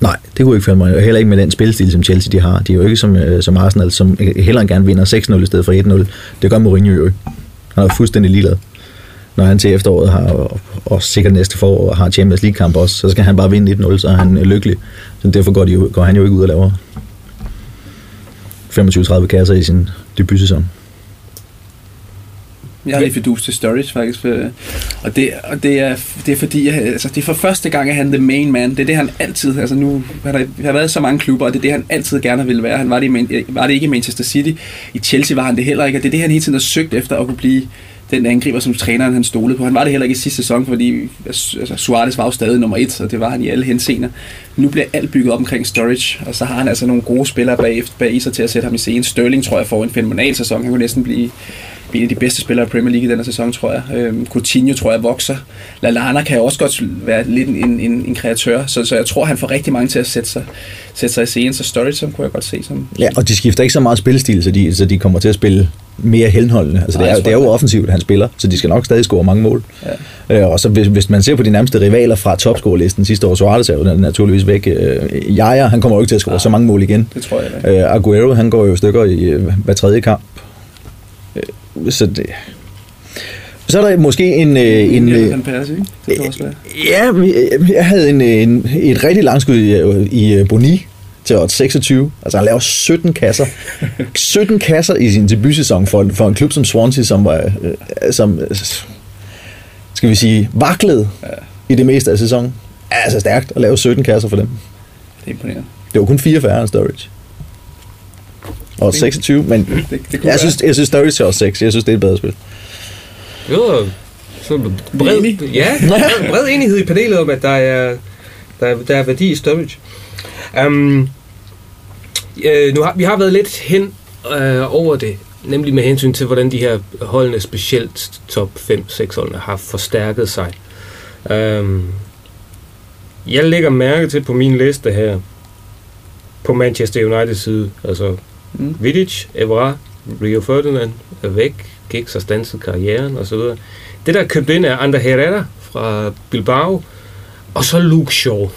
Nej, det kunne ikke falde mig. Heller ikke med den spilstil, som Chelsea de har. De er jo ikke som, øh, som Arsenal, som heller gerne vinder 6-0 i stedet for 1-0. Det gør Mourinho jo ikke. Han er fuldstændig ligeglad. Når han til efteråret har, og, og sikkert næste forår har Champions League-kamp også, så skal han bare vinde 1-0, så er han øh, lykkelig. Så derfor går, de, går han jo ikke ud og laver 25-30 kasser i sin debutsæson. Jeg har lige fidus til Sturridge faktisk, øh, og det, og det, er, det er fordi, jeg, altså, det er for første gang, at han er the main man. Det er det, han altid, altså nu har har, har været så mange klubber, og det er det, han altid gerne ville være. Han var det, i, var det ikke i Manchester City. I Chelsea var han det heller ikke, og det er det, han hele tiden har søgt efter at kunne blive den angriber, som træneren han stolede på. Han var det heller ikke i sidste sæson, fordi altså, Suarez var jo stadig nummer et, og det var han i alle henseender. Nu bliver alt bygget op omkring Sturridge, og så har han altså nogle gode spillere bag, bag i sig til at sætte ham i scenen. Sterling tror jeg får en fenomenal sæson. Han kunne næsten blive en af de bedste spillere i Premier League i denne sæson, tror jeg. Øhm, Coutinho tror jeg vokser. Lallana kan også godt være lidt en, en, en kreatør, så, så jeg tror, han får rigtig mange til at sætte sig, sætte sig i scenen, så som kunne jeg godt se som... Ja, og de skifter ikke så meget spilstil, så de, så de kommer til at spille mere henholdende. Altså, Nej, det, er, det er jo offensivt, han spiller, så de skal nok stadig score mange mål. Ja. Øh, og så hvis, hvis man ser på de nærmeste rivaler fra topscore-listen sidste år, Suarez er jo naturligvis væk. Øh, Jaja, han kommer jo ikke til at score ja, så mange mål igen. Det tror jeg. Øh, Aguero, han går jo stykker i øh, hver tredje kamp. Øh, så det, så er der måske en... Øh, en, en en passe, ikke? Det kan også være. Ja, jeg havde en, en, et rigtig langskud i, i Boni til 26. Altså han laver 17 kasser. 17 kasser i sin debutsæson for, for en klub som Swansea, som var, øh, som, skal vi sige, vaklet ja. i det meste af sæsonen. Altså stærkt at lave 17 kasser for dem. Det er imponerende. Det var kun fire færre end Sturridge. Og 26, men det, det jeg, synes, jeg synes Sturridge er 6. Jeg synes, det er et bedre spil. Jo, så bred, ja, bred enighed i panelet om, at der er, der er, der er værdi i Sturridge. Um, øh, nu har, vi har været lidt hen øh, over det, nemlig med hensyn til, hvordan de her holdene, specielt top 5-6 holdene, har forstærket sig. Um, jeg lægger mærke til på min liste her, på Manchester United side, altså mm. Vidic, Evra, Rio Ferdinand er væk, Giggs har stanset karrieren osv. Det, der er købt ind, er Ander Herrera fra Bilbao, og så Luke Shaw.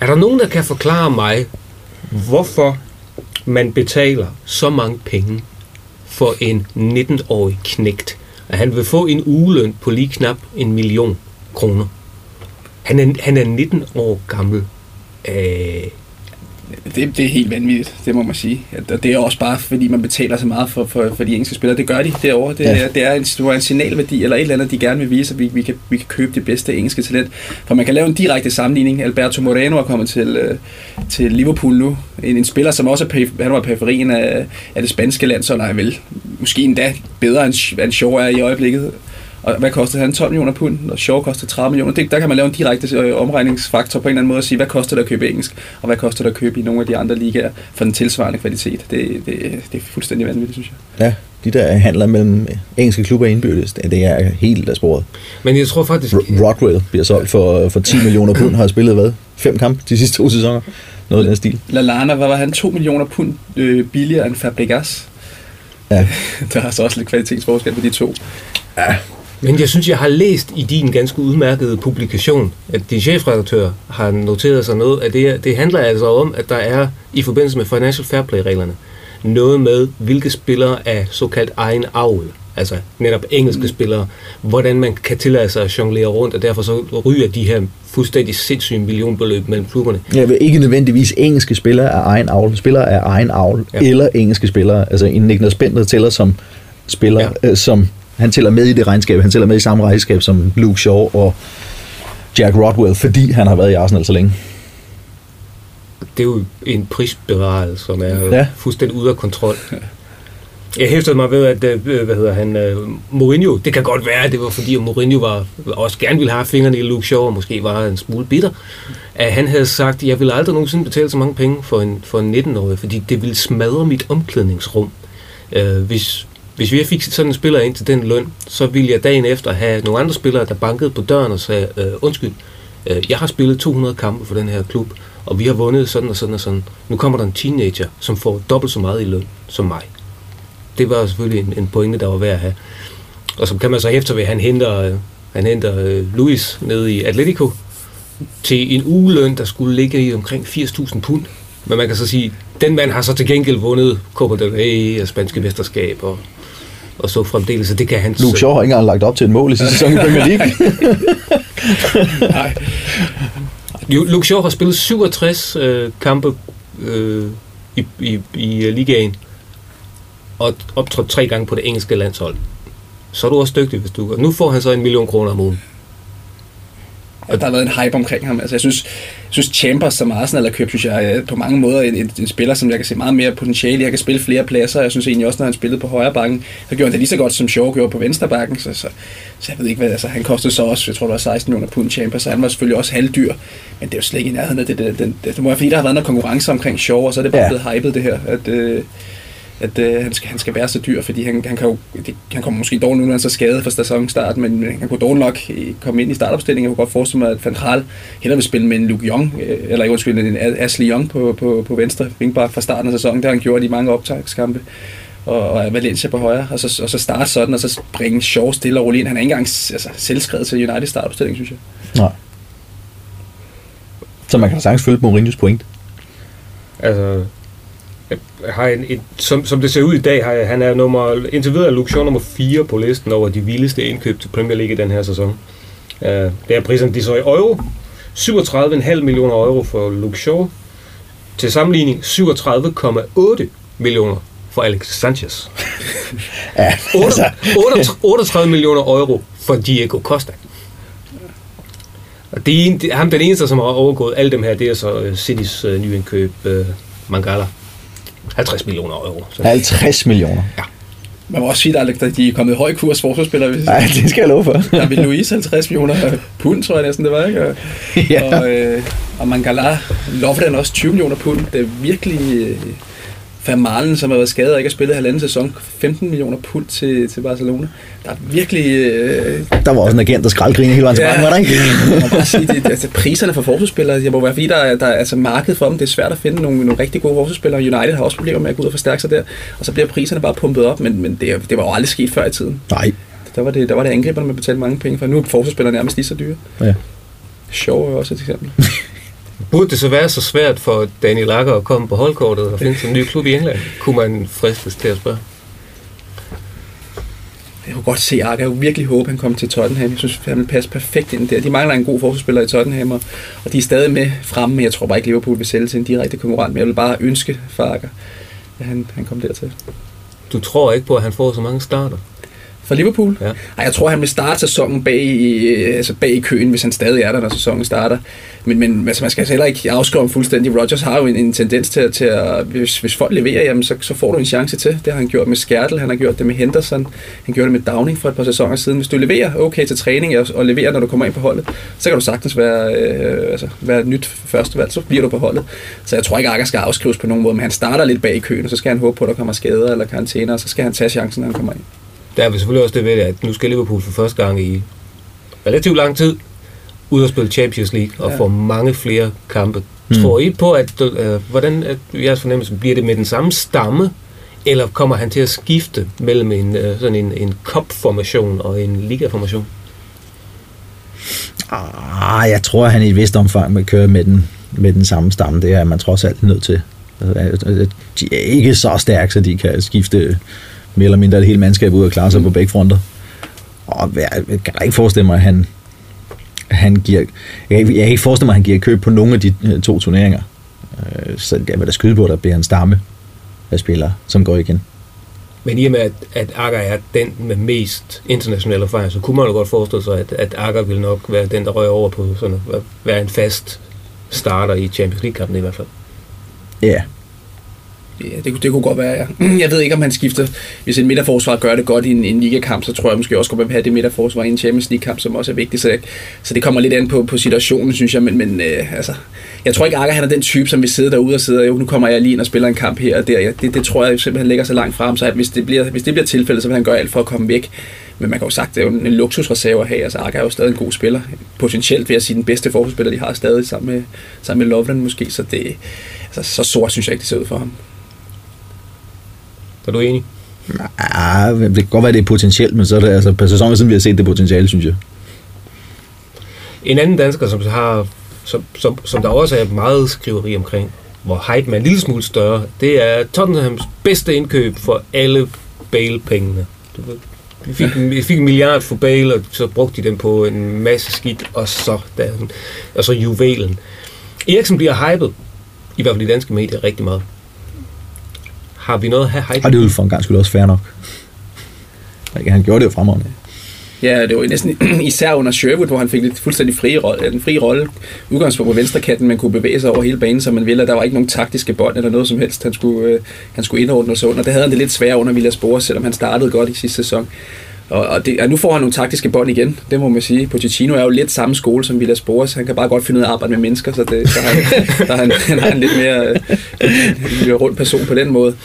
Er der nogen, der kan forklare mig, hvorfor man betaler så mange penge for en 19-årig knægt, at han vil få en ugeløn på lige knap en million kroner? Han er, han er 19 år gammel. Øh, det, det er helt vanvittigt, det må man sige. Og det er også bare, fordi man betaler så meget for, for, for de engelske spillere. Det gør de derovre. Det, ja. det er en, det er en signalværdi, eller et eller andet, de gerne vil vise, at vi, vi, kan, vi kan købe det bedste engelske talent. For man kan lave en direkte sammenligning. Alberto Moreno er kommet til, øh, til Liverpool nu. En, en spiller, som også er, han var periferien af, af det spanske land, så er vel måske endda bedre end, end Shaw er i øjeblikket. Og hvad koster han? 12 millioner pund, og Shaw koster 30 millioner. Det, der kan man lave en direkte øh, omregningsfaktor på en eller anden måde og sige, hvad koster det at købe engelsk, og hvad koster det at købe i nogle af de andre ligaer for den tilsvarende kvalitet. Det, det, det er fuldstændig vanvittigt, synes jeg. Ja, de der handler mellem engelske klubber indbyrdes, det er helt af sporet. Men jeg tror faktisk... Rodwell bliver solgt for, for 10 millioner pund, har spillet hvad? Fem kampe de sidste to sæsoner. Noget af den stil. Lallana, hvad var han? 2 millioner pund øh, billigere end Fabregas. Ja. der er så også lidt kvalitetsforskel på de to. Ja, Men jeg synes, jeg har læst i din ganske udmærkede publikation, at din chefredaktør har noteret sig noget af det. Det handler altså om, at der er i forbindelse med Financial Fair Play-reglerne noget med, hvilke spillere er såkaldt egen avl altså netop engelske mm. spillere, hvordan man kan tillade sig at jonglere rundt, og derfor så ryger de her fuldstændig sindssyge millionbeløb mellem klubberne. Ja, ikke nødvendigvis engelske spillere af egen avl, spillere af egen avl, ja. eller engelske spillere, altså en Niklas Bender tæller som spiller, ja. øh, som han tæller med i det regnskab, han tæller med i samme regnskab som Luke Shaw og Jack Rodwell, fordi han har været i Arsenal så længe. Det er jo en prisspiral, som er ja. fuldstændig ude af kontrol. Jeg hæftede mig ved, at øh, hvad hedder han, uh, Mourinho, det kan godt være, at det var fordi, at Mourinho var, også gerne ville have fingrene i Luke Shaw, og måske var en smule bitter, at han havde sagt, at jeg ville aldrig nogensinde betale så mange penge for en, for en 19-årig, fordi det ville smadre mit omklædningsrum. Uh, hvis, hvis vi fik sådan en spiller ind til den løn, så ville jeg dagen efter have nogle andre spillere, der bankede på døren og sagde, øh, undskyld, øh, jeg har spillet 200 kampe for den her klub, og vi har vundet sådan og sådan og sådan. Nu kommer der en teenager, som får dobbelt så meget i løn som mig det var selvfølgelig en, en pointe, der var værd at have. Og så kan man så efter ved, at han henter, øh, han henter øh, Luis ned i Atletico til en ugeløn, der skulle ligge i omkring 80.000 pund. Men man kan så sige, den mand har så til gengæld vundet Copa del Rey og spanske mesterskab og, og så fremdeles, så det kan han... Luke Shaw har ikke engang lagt op til et mål i sidste sæson i Premier League. Nej. Luke Shaw har spillet 67 øh, kampe øh, i, i, i ligaen og optrådt tre gange på det engelske landshold, så er du også dygtig, hvis du... Nu får han så en million kroner om ugen. Og der har været en hype omkring ham. Altså, jeg synes, jeg synes Chambers, som Arsenal har købt, synes jeg er på mange måder en, en, en, spiller, som jeg kan se meget mere potentiale. Jeg kan spille flere pladser. Jeg synes egentlig også, når han spillede på højre bakken, så gjorde han det lige så godt, som Shaw gjorde på venstre bakken. Så, så, så, jeg ved ikke, hvad altså, han kostede så også, jeg tror, det var 16 millioner pund Chambers, så han var selvfølgelig også halvdyr. Men det er jo slet ikke i nærheden af det. Det, det, det, det, det må være, fordi der har været noget konkurrence omkring Shaw, og så er det bare ja. blevet hypet det her. At, øh, at øh, han, skal, han skal være så dyr, fordi han, han, kan jo, det, han kommer måske dårligt nu, når han så skadet for sæsonstart, men han kunne dårligt nok komme ind i startopstillingen. Jeg kunne godt forestille mig, at Van Gaal hellere vil spille med en Luke Young, øh, eller ikke undskyld, en Ashley Young på, på, på venstre wingback fra starten af sæsonen. Det har han gjort i mange optagskampe og, og Valencia på højre, og så, og så starte sådan, og så bringe Shaw stille og roligt ind. Han er ikke engang altså, selvskrevet til United startopstilling, synes jeg. Nej. Så man kan da sagtens følge Mourinho's point. Altså, har en, et, som, som det ser ud i dag, har jeg, han er nummer, indtil videre er Luke Shaw nummer 4 på listen over de vildeste indkøb til Premier League i den her sæson. Uh, det er priserne, de så i euro. 37,5 millioner euro for Luke Shaw. Til sammenligning 37,8 millioner for Alex Sanchez. ja, altså. 38, 38 millioner euro for Diego Costa. Og det er, det, ham den eneste, som har overgået alle dem her, det er så uh, Citys uh, nyindkøb uh, Mangala. 50 millioner euro. Så. 50 millioner? Ja. Man må også sige, at de er kommet i høj kurs forsvarsspillere. Nej, det skal jeg love for. Der vil Louise 50 millioner pund, tror jeg næsten det var, ikke? Og, ja. og, øh, og Mangala Lovren også 20 millioner pund. Det er virkelig... Øh, Vermaelen, som har været skadet og ikke har spillet halvanden sæson, 15 millioner pund til, til Barcelona. Der er virkelig... Øh, der var også en agent, der skraldgriner hele vejen til ja, var der ikke? man bare sige, det, altså, priserne for forsvarsspillere, jeg må være fordi, der, er, der er altså marked for dem. Det er svært at finde nogle, nogle rigtig gode forsvarsspillere. United har også problemer med at gå ud og forstærke sig der. Og så bliver priserne bare pumpet op, men, men det, det var jo aldrig sket før i tiden. Nej. Der var det, der var det angriberne, man betalte mange penge for. Nu er forsvarsspillere nærmest lige så dyre. Ja. Sjov er også et eksempel. Burde det så være så svært for Daniel Lager at komme på holdkortet og finde en ny klub i England? Kunne man fristes til at spørge? Jeg kunne godt se Arke. Jeg virkelig håbe, han kom til Tottenham. Jeg synes, han vil passe perfekt ind der. De mangler en god forsvarsspiller i Tottenham, og de er stadig med fremme, men jeg tror bare ikke, Liverpool vil sælge til en direkte konkurrent. Men jeg vil bare ønske for Arke, at han, han kom dertil. Du tror ikke på, at han får så mange starter? For Liverpool? Ja. Ej, jeg tror, han vil starte sæsonen bag i, altså bag i køen, hvis han stadig er der, når sæsonen starter. Men, men altså, man skal altså heller ikke afskrive fuldstændig. Rodgers har jo en, en tendens til, til at, hvis, hvis folk leverer, jamen, så, så får du en chance til. Det har han gjort med Skærtel, han har gjort det med Henderson, han gjorde det med Downing for et par sæsoner siden. Hvis du leverer okay til træning og, og leverer, når du kommer ind på holdet, så kan du sagtens være, øh, altså, være et nyt førstevalg, så bliver du på holdet. Så jeg tror ikke, Akker skal afskrives på nogen måde, men han starter lidt bag i køen, og så skal han håbe på, at der kommer skader eller karantæner, og så skal han tage chancen, når han kommer ind der er vi selvfølgelig også det ved, at nu skal Liverpool for første gang i relativt lang tid ud og spille Champions League og ja. få mange flere kampe. Mm. Tror I på, at øh, hvordan at jeres fornemmelse bliver det med den samme stamme, Eller kommer han til at skifte mellem en, øh, sådan en, en cup-formation og en liga-formation? Ah, jeg tror, at han i et vist omfang vil køre med den, med den samme stamme. Det er man trods alt nødt til. Altså, de er ikke så stærke, så de kan skifte mere eller mindre et helt mandskab ud og klare sig mm. på begge fronter. Og jeg kan da ikke forestille mig, at han, han giver... Jeg kan, jeg kan ikke forestille mig, at han giver køb på nogle af de øh, to turneringer. Øh, så jeg vil da skyde på, at der bliver en stamme af spillere, som går igen. Men i og med, at, at Akker er den med mest internationale erfaring, så kunne man jo godt forestille sig, at, at Akker vil nok være den, der rører over på sådan at være en fast starter i Champions League-kampen i hvert fald. Ja, yeah. Ja, det, det kunne godt være, ja. Mm, jeg ved ikke, om han skifter. Hvis en midterforsvar gør det godt i en, en ligakamp, så tror jeg måske også godt, at man have det midterforsvar i en Champions League-kamp, som også er vigtigt. Så, så det kommer lidt an på, på situationen, synes jeg. Men, men øh, altså, jeg tror ikke, Akker han er den type, som vil sidde derude og sidde, jo, nu kommer jeg lige ind og spiller en kamp her og der. Ja, det, det tror jeg simpelthen ligger så langt frem, så at hvis det bliver, hvis det bliver tilfældet, så vil han gøre alt for at komme væk. Men man kan jo sagt, det er jo en luksusreserve at have. Altså, Akker er jo stadig en god spiller. Potentielt vil jeg sige, den bedste forsvarsspiller, de har stadig sammen med, sammen med Lovren måske. Så det, altså, så sort synes jeg ikke, det ser ud for ham. Er du enig? Ja, det kan godt være, det er potentielt, men så er det altså på sæsonen siden, vi har set det potentiale, synes jeg. En anden dansker, som, har, som, som, som der også er meget skriveri omkring, hvor hype er en lille smule større, det er Tottenhams bedste indkøb for alle Bale-pengene. Vi fik, vi fik en milliard for Bale, og så brugte de den på en masse skidt, og så, der, og så juvelen. Eriksen bliver hypet, i hvert fald i danske medier, rigtig meget. Har vi noget at have? Og det er jo for en gang skyld også fair nok. Han gjorde det jo fremragende. Ja, det var næsten især under Sherwood, hvor han fik lidt fuldstændig fri rolle, den frie rolle. Udgangspunkt på venstre kanten, man kunne bevæge sig over hele banen, som man ville, og der var ikke nogen taktiske bånd eller noget som helst, han skulle, øh, han skulle indordne sig under. Det havde han det lidt svært under Villas Boas, selvom han startede godt i sidste sæson. Og, og, det, og nu får han nogle taktiske bånd igen, det må man sige. Pochettino er jo lidt samme skole som Villas Boas. Han kan bare godt finde ud af at arbejde med mennesker, så, det, så han, der han, han har en lidt mere, øh, mere rund person på den måde.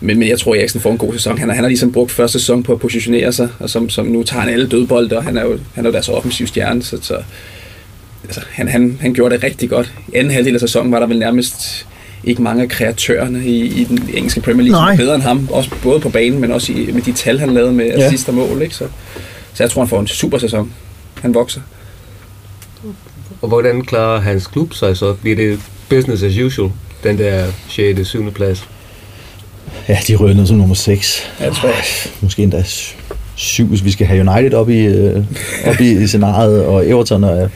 Men, men jeg tror, Eriksen får en god sæson. Han har, han har ligesom brugt første sæson på at positionere sig, og som, som nu tager han alle dødbolde, og han er jo, han er jo deres offensiv stjerne, så, så altså, han, han, han gjorde det rigtig godt. I anden halvdel af sæsonen var der vel nærmest ikke mange af kreatørerne i, i den engelske Premier League Nej. bedre end ham, også både på banen, men også i, med de tal, han lavede med ja. assist og mål. Ikke? Så, så jeg tror, han får en super sæson. Han vokser. Og hvordan klarer hans klub sig så? Bliver det business as usual, den der 6. 7. plads? Ja, de rører ned som nummer 6. Ja, jeg tror jeg. Måske endda 7, hvis vi skal have United op i, øh, op i, i scenariet, og Everton er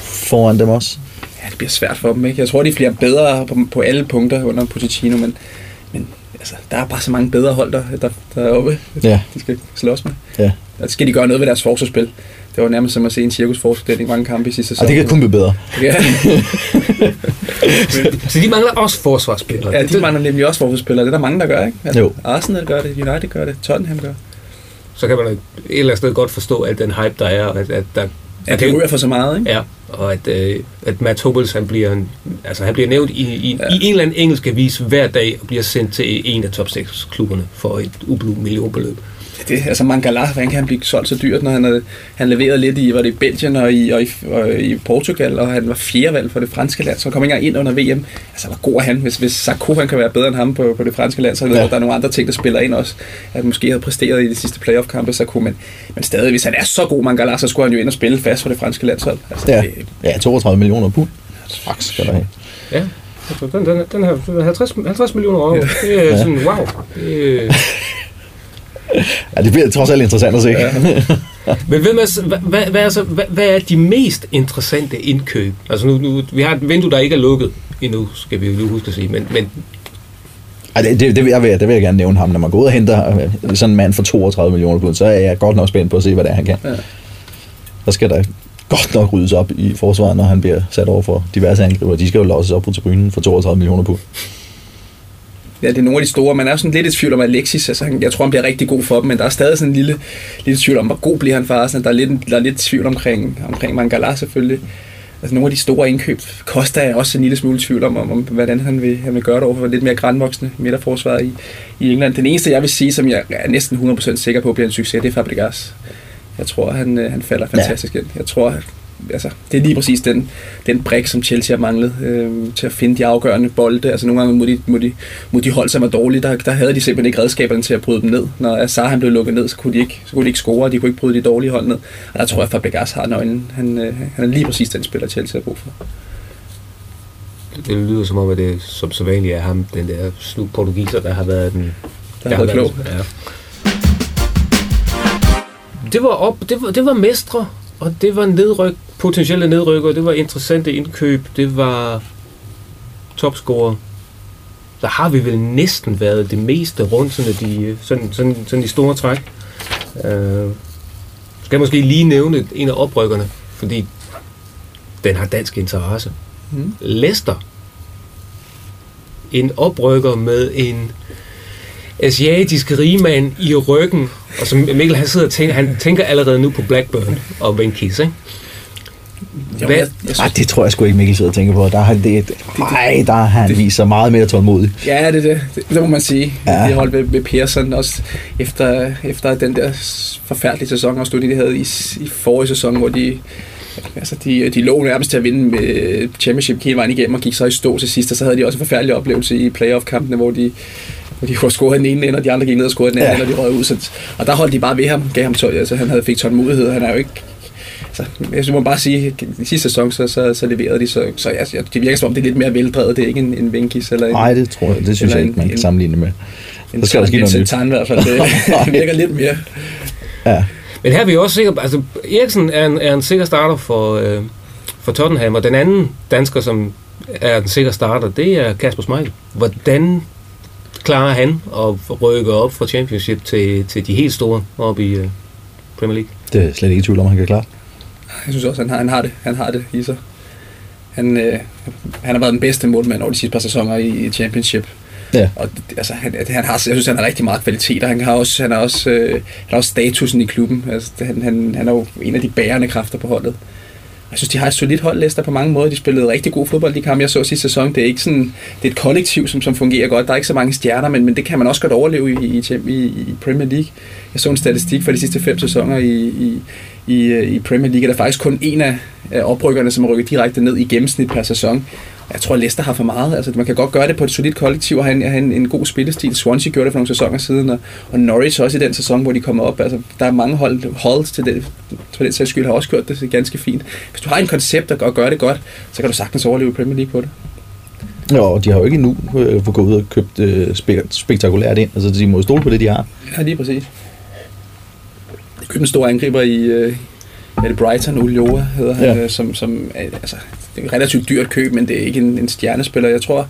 foran dem også ja, det bliver svært for dem. Ikke? Jeg tror, de bliver bedre på, på alle punkter under Pochettino, men, men altså, der er bare så mange bedre hold, der, der, der er oppe, ja. de skal slås med. Ja. Der skal de gøre noget ved deres forsvarsspil. Det var nærmest som at se en cirkusforskel i mange kampe i sidste sæson. Og det kan kun blive bedre. Ja. så de mangler også forsvarsspillere? Ja, de mangler nemlig også forsvarsspillere. Det er der mange, der gør, ikke? Altså, jo. Arsenal gør det, United gør det, Tottenham gør Så kan man et eller andet sted godt forstå al den hype, der er, at, at der Ja, det ryger for så meget, ikke? Ja, og at, øh, at Matt Hummels, han bliver, en, altså, han bliver nævnt i, i, ja. i en eller anden engelsk avis hver dag og bliver sendt til en af top 6 klubberne for et ublu millionbeløb det, altså Mangala, hvordan kan han blive solgt så dyrt, når han, havde, han leverede lidt i, var det i Belgien og i, og i, og i Portugal, og han var fjerdevalg for det franske land, så han kom ikke engang ind under VM. Altså, hvor god er han? Hvis, hvis Sarko han kan være bedre end ham på, på det franske land, så ved ja. der er nogle andre ting, der spiller ind også. At måske havde præsteret i de sidste playoff-kampe, Sarko, men, men stadig, hvis han er så god, Mangala, så skulle han jo ind og spille fast for det franske landshold. Altså, ja. Det, ja, 32 millioner pund. Straks skal der have. Ja. Den, den, den her 50, 50 millioner euro, ja. det er sådan, wow. Det, ja, det bliver trods alt interessant at se. Ja. Men hvem er, hvad, hvad, hvad, er så, hvad, hvad er de mest interessante indkøb? Altså nu, nu, vi har et vindue, der ikke er lukket endnu, skal vi jo huske at sige, men, men ej, det, det, det, vil jeg, det vil jeg gerne nævne ham. Når man går ud og henter øh, sådan en mand for 32 millioner pund, så er jeg godt nok spændt på at se, hvad det er, han kan. Ja. Så skal der godt nok ryddes op i forsvaret, når han bliver sat over for diverse angriber. De skal jo låses op på tribunen for 32 millioner pund ja, det er nogle af de store. Man er sådan lidt i tvivl om Alexis. Altså, jeg tror, han bliver rigtig god for dem, men der er stadig sådan en lille, lille tvivl om, hvor god bliver han for Arsenal. Der er lidt, der er lidt tvivl omkring, omkring Mangala selvfølgelig. Altså nogle af de store indkøb koster jeg også en lille smule tvivl om, om, om hvordan han vil, han vil gøre det over for lidt mere grænvoksne midterforsvar i, i England. Den eneste, jeg vil sige, som jeg er næsten 100% sikker på bliver en succes, det er Fabregas. Jeg tror, han, øh, han falder fantastisk ja. ind. Jeg tror, altså, det er lige præcis den, den brik, som Chelsea har manglet øh, til at finde de afgørende bolde. Altså nogle gange mod de, mod de, mod de hold, som er dårlige, der, der havde de simpelthen ikke redskaberne til at bryde dem ned. Når Azar han blev lukket ned, så kunne de ikke, så kunne de ikke score, og de kunne ikke bryde de dårlige hold ned. Og der tror jeg, at Fabregas har nøglen. Han, øh, han er lige præcis den spiller, Chelsea har brug for. Det lyder som om, at det som så vanligt er ham, den der snu portugiser, der har været den... Der, der har været klog. Ja. Det var, op, det, var, det var mestre, og det var nedryk, potentielle nedrykker, det var interessante indkøb, det var topscorer. Der har vi vel næsten været det meste rundt, sådan, de, sådan, sådan, sådan de store træk. Uh, skal jeg måske lige nævne en af oprykkerne, fordi den har dansk interesse. Mm. Leicester. En oprykker med en asiatisk rigmand i ryggen, og som Mikkel han sidder og tænker, han tænker allerede nu på Blackburn og Kiss, ikke? Jo, Hvad? Jeg, jeg Ej, det tror jeg sgu ikke, Mikkel sidder og tænker på. Der har, det, det, ej, der har han det, vist sig meget mere tålmodig. Ja, det, det, det, det må man sige. Ja. Det holdt med, med Pearson også efter, efter den der forfærdelige sæson, og de havde i, i forrige sæson, hvor de Altså, de, de lå nærmest til at vinde med championship hele vejen igennem og gik så i stå til sidst, og så havde de også en forfærdelig oplevelse i playoff-kampene, hvor de, hvor de kunne score den ene ende, og de andre gik ned og scorede den anden, ja. og de røg ud. Så, og der holdt de bare ved ham, gav ham tøj, altså han havde fik tålmodighed, han er jo ikke Altså, jeg må bare sige, at i sidste sæson, så, så, så leverede de, så, så ja, det virker som om, det er lidt mere veldrevet, det er ikke en, en Venkis eller en, Nej, det tror jeg, det synes jeg ikke, man kan sammenligne med. En, så skal der ske noget nyt. i hvert fald, det, det virker lidt mere. Ja. Men her er vi også sikre, altså Eriksen er en, er en sikker starter for, øh, for Tottenham, og den anden dansker, som er den sikre starter, det er Kasper Smeichel. Hvordan klarer han at rykke op fra Championship til, til de helt store op i uh, Premier League? Det er slet ikke i tvivl om, han kan klare. Jeg synes også, han har, han har det. Han har det i sig. Han, øh, han har været den bedste målmand over de sidste par sæsoner i, i Championship. Ja. Og altså, han, han har, jeg synes, han har rigtig meget kvalitet, og han har også, han har også, øh, han har også statusen i klubben. Altså, han, han, han er jo en af de bærende kræfter på holdet. Jeg synes, de har et solidt hold, Leicester, på mange måder. De spillede rigtig god fodbold, de kampe, jeg så sidste sæson. Det er ikke sådan, det er et kollektiv, som, som fungerer godt. Der er ikke så mange stjerner, men, men det kan man også godt overleve i, i, i, i Premier League. Jeg så en statistik for de sidste fem sæsoner i, i, i, øh, i Premier League, er der faktisk kun en af oprykkerne, som rykker direkte ned i gennemsnit per sæson. Jeg tror, Leicester har for meget. Altså, man kan godt gøre det på et solidt kollektiv og have en, have en, en god spillestil. Swansea gjorde det for nogle sæsoner siden, og, og Norwich også i den sæson, hvor de kommer op. Altså, der er mange hold, holds til det, for den sags skyld har også gjort det ganske fint. Hvis du har en koncept og gør det godt, så kan du sagtens overleve Premier League på det. Ja, og de har jo ikke endnu øh, fået gå ud og købt øh, spektakulært ind. Altså, de må jo stole på det, de har. Ja, lige præcis. De købte en stor angriber i, øh, er det Brighton, Ulloa hedder han, ja. Øh, som, som altså, det er et relativt dyrt køb, men det er ikke en, en stjernespiller. Jeg tror, jeg